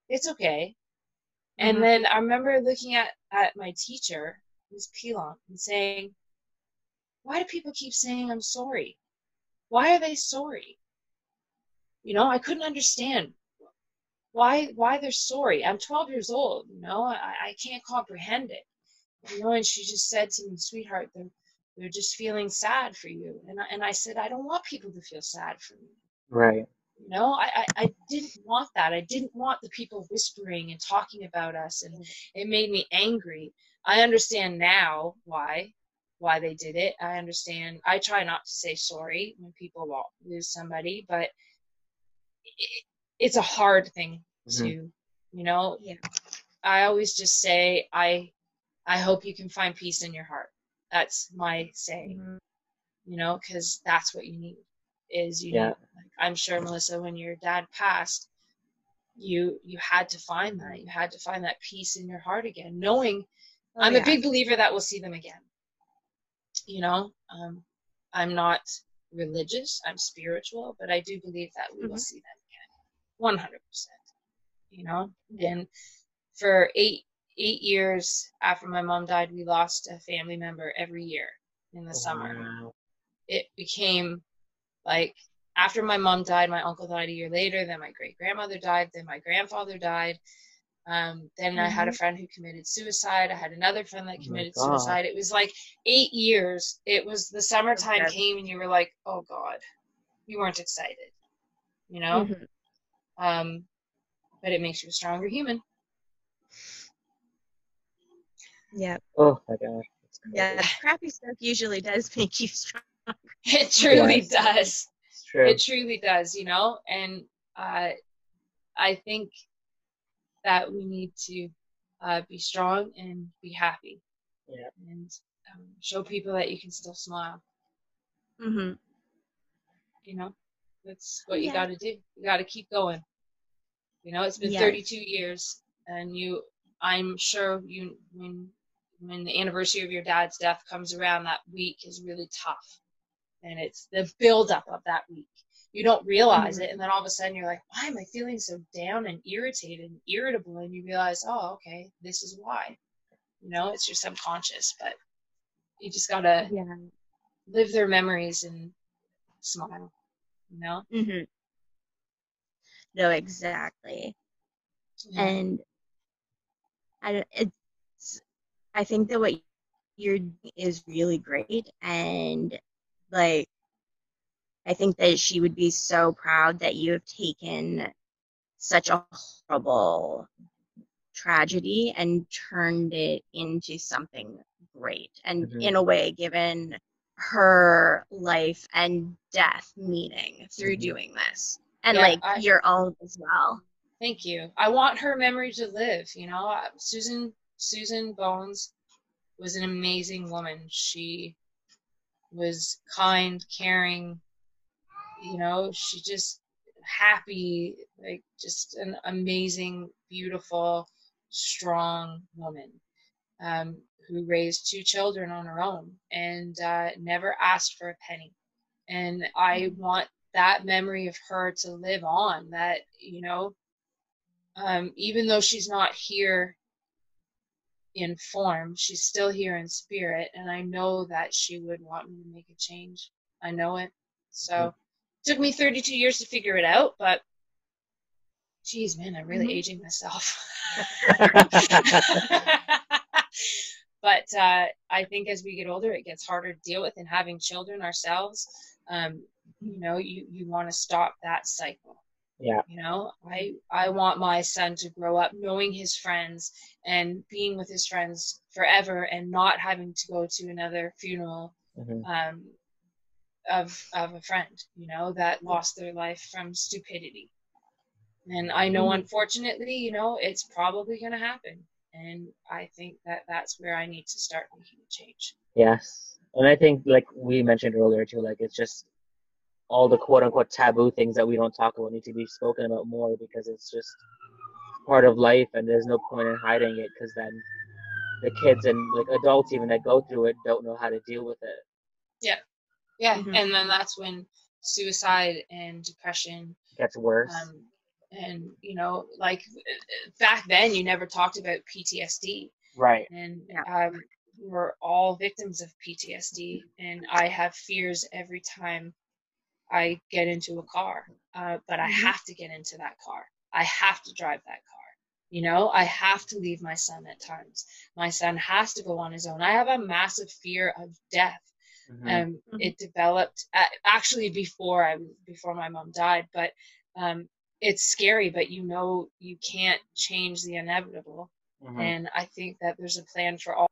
It's okay. And Mhm. then i remember looking at at my teacher ms pilon and saying why do people keep saying i'm sorry? Why are they sorry? You know i couldn't understand. Why why they're sorry? I'm 12 years old you know? I, I can't comprehend it you know and she just said to me sweetheart they're, they're just feeling sad for you. And I, and I said i don't want people to feel sad for me. Right. you know I, I i didn't want that. I didn't want the people whispering and talking about us and it made me angry. I understand now why why they did it. I understand. I try not to say sorry when people lose somebody but it, it's a hard thing Mhm. to you know? Yeah. i always just say i i hope you can find peace in your heart that's my saying Mhm. you know because that's what you need is you Yeah. need like, i'm sure melissa when your dad passed you you had to find that you had to find that peace in your heart again knowing Oh, i'm yeah. a big believer that we'll see them again you know um i'm not religious i'm spiritual but i do believe that we will Mhm. see them again 100% you know Yeah. and for eight eight years after my mom died we lost a family member every year in the summer Wow. it became like after my mom died, my uncle died a year later, then my great grandmother died, then my grandfather died. Um, then I had a friend who committed suicide. I had another friend that Oh committed God. suicide. It was like eight years. It was the summertime Okay. came and you were like, oh God, you weren't excited, you know? Mhm. Um, but it makes you a stronger human. Yeah. Oh my god. Yeah. Crappy stuff usually does make you strong. It truly Yes. does. It's true. It truly does, you know? And uh, I think that we need to uh, be strong and be happy. Yeah. And um, show people that you can still smile, Mm-hmm. you know? That's what you got to do. You got to keep going. You know, it's been Yes. 32 years, and you, I'm sure you, when, when the anniversary of your dad's death comes around, that week is really tough. And it's the buildup of that week. You don't realize Mhm. it, and then all of a sudden you're like, why am I feeling so down and irritated and irritable? And you realize, oh, okay, this is why. You know, it's your subconscious, but you just gotta Yeah. live their memories and smile. You know? hmm No, exactly. Yeah. And I don't- it's I think that what you're doing is really great and like I think that she would be so proud that you have taken such a horrible tragedy and turned it into something great and Mhm. in a way given her life and death meaning through Mhm. doing this and Yeah, like I- your own as well Thank you. I want her memory to live. You know, Uh, Susan Susan Bones was an amazing woman. She was kind, caring. You know, she just happy, like just an amazing, beautiful, strong woman um, who raised two children on her own and uh, never asked for a penny. And I want that memory of her to live on. That you know um, even though she's not here in form, she's still here in spirit, and I know that she would want me to make a change. I know it. So it took me 32 years to figure it out, but geez, man, I'm really Mhm. aging myself. but uh, I think as we get older, it gets harder to deal with, and having children ourselves, um, you know, you you want to stop that cycle. Yeah. You know, I I want my son to grow up knowing his friends and being with his friends forever and not having to go to another funeral Mhm. um, of of a friend, you know, that lost their life from stupidity. And I know, unfortunately, you know, it's probably going to happen. And I think that that's where I need to start making a change. Yes. And I think, like we mentioned earlier too, like it's just all the quote unquote taboo things that we don't talk about need to be spoken about more because it's just part of life and there's no point in hiding it because then the kids and like adults even that go through it don't know how to deal with it. Yeah. Mhm. And then that's when suicide and depression, gets worse. um, and, you know, like back then, you never talked about PTSD. right. and Yeah. um, we're all victims of PTSD. And I have fears every time I get into a car, uh, but I Mhm. have to get into that car. I have to drive that car. You know, I have to leave my son at times. My son has to go on his own. I have a massive fear of death. Mhm. Um, Mhm. it developed uh, actually before I before my mom died, but um, it's scary. But you know, you can't change the inevitable. Mhm. And I think that there's a plan for all.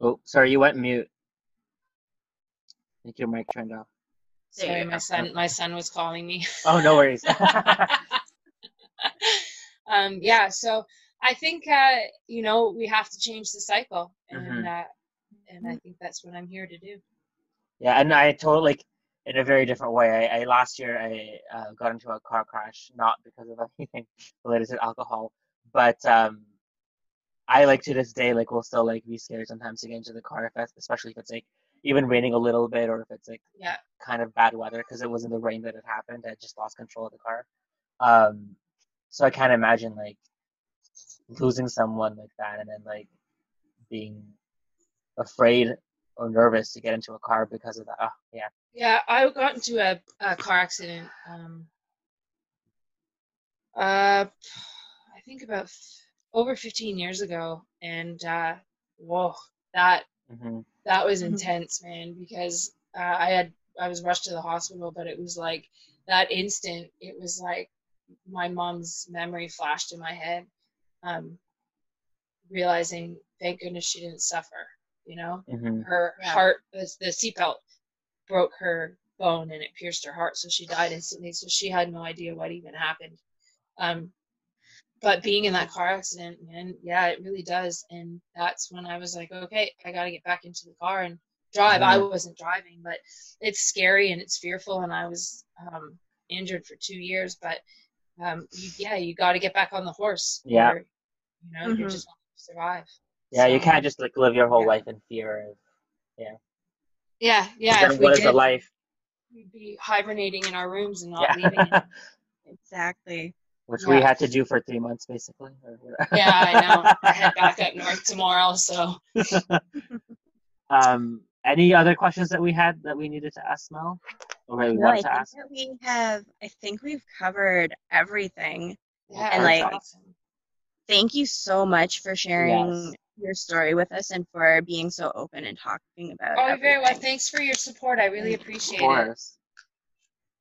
Oh, sorry, you went mute. I think your mic turned off. Sorry, you my son, my son was calling me. Oh, no worries. um, yeah, so I think uh, you know we have to change the cycle, and Mhm. uh, and I think that's what I'm here to do. Yeah, and I totally like in a very different way. I, I last year I uh, got into a car crash, not because of anything related to alcohol, but um, I like to this day like will still like be scared sometimes to get into the car, if especially if it's like even raining a little bit or if it's like Yeah, kind of bad weather because it wasn't the rain that had happened. I just lost control of the car. Um, so I can't imagine like losing someone like that and then like being afraid or nervous to get into a car because of that. Oh, yeah. yeah. I got into a, a car accident. Um, uh, I think about f- over 15 years ago, and uh, whoa, that hmm that was Mhm. intense, man, because uh, I had I was rushed to the hospital, but it was like that instant. It was like my mom's memory flashed in my head, um, realizing thank goodness she didn't suffer. You know, hmm her Yeah. heart the, the seatbelt broke her bone and it pierced her heart, so she died instantly. So she had no idea what even happened. Um, but being in that car accident, man, yeah, it really does. And that's when I was like, okay, I got to get back into the car and drive. I Mhm. wasn't driving, but it's scary and it's fearful. And I was um, injured for two years, but um, you, yeah, you got to get back on the horse. Yeah. or, you know, you're Mhm. just not going to survive. Yeah, you can't just like live your whole yeah. life in fear of. Yeah, yeah. then if we what is did, a life? we'd be hibernating in our rooms and not Yeah. leaving. it. Exactly. Which we had to do for three months, basically. Yeah, I know. I head back up north tomorrow, so um, any other questions that we had that we needed to ask Mel, or that we No, I wanted think to ask? that we have. I think we've covered everything. yeah, And, that's like, awesome. Thank you so much for sharing Yes. your story with us and for being so open and talking about. Oh, you're very well. Thanks for your support. I really Of appreciate it.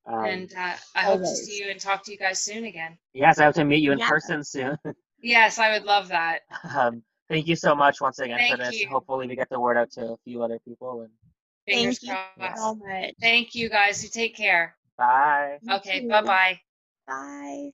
Course. Um, And uh, I hope to see you and talk to you guys soon again. yes, I hope to meet you in Yeah. person soon. Yes, I would love that. um, thank you so much once again for Thank this. you. Hopefully, we get the word out to a few other people. And Fingers Thank you so much. Thank you guys. You take care. bye. Okay, bye bye. Bye.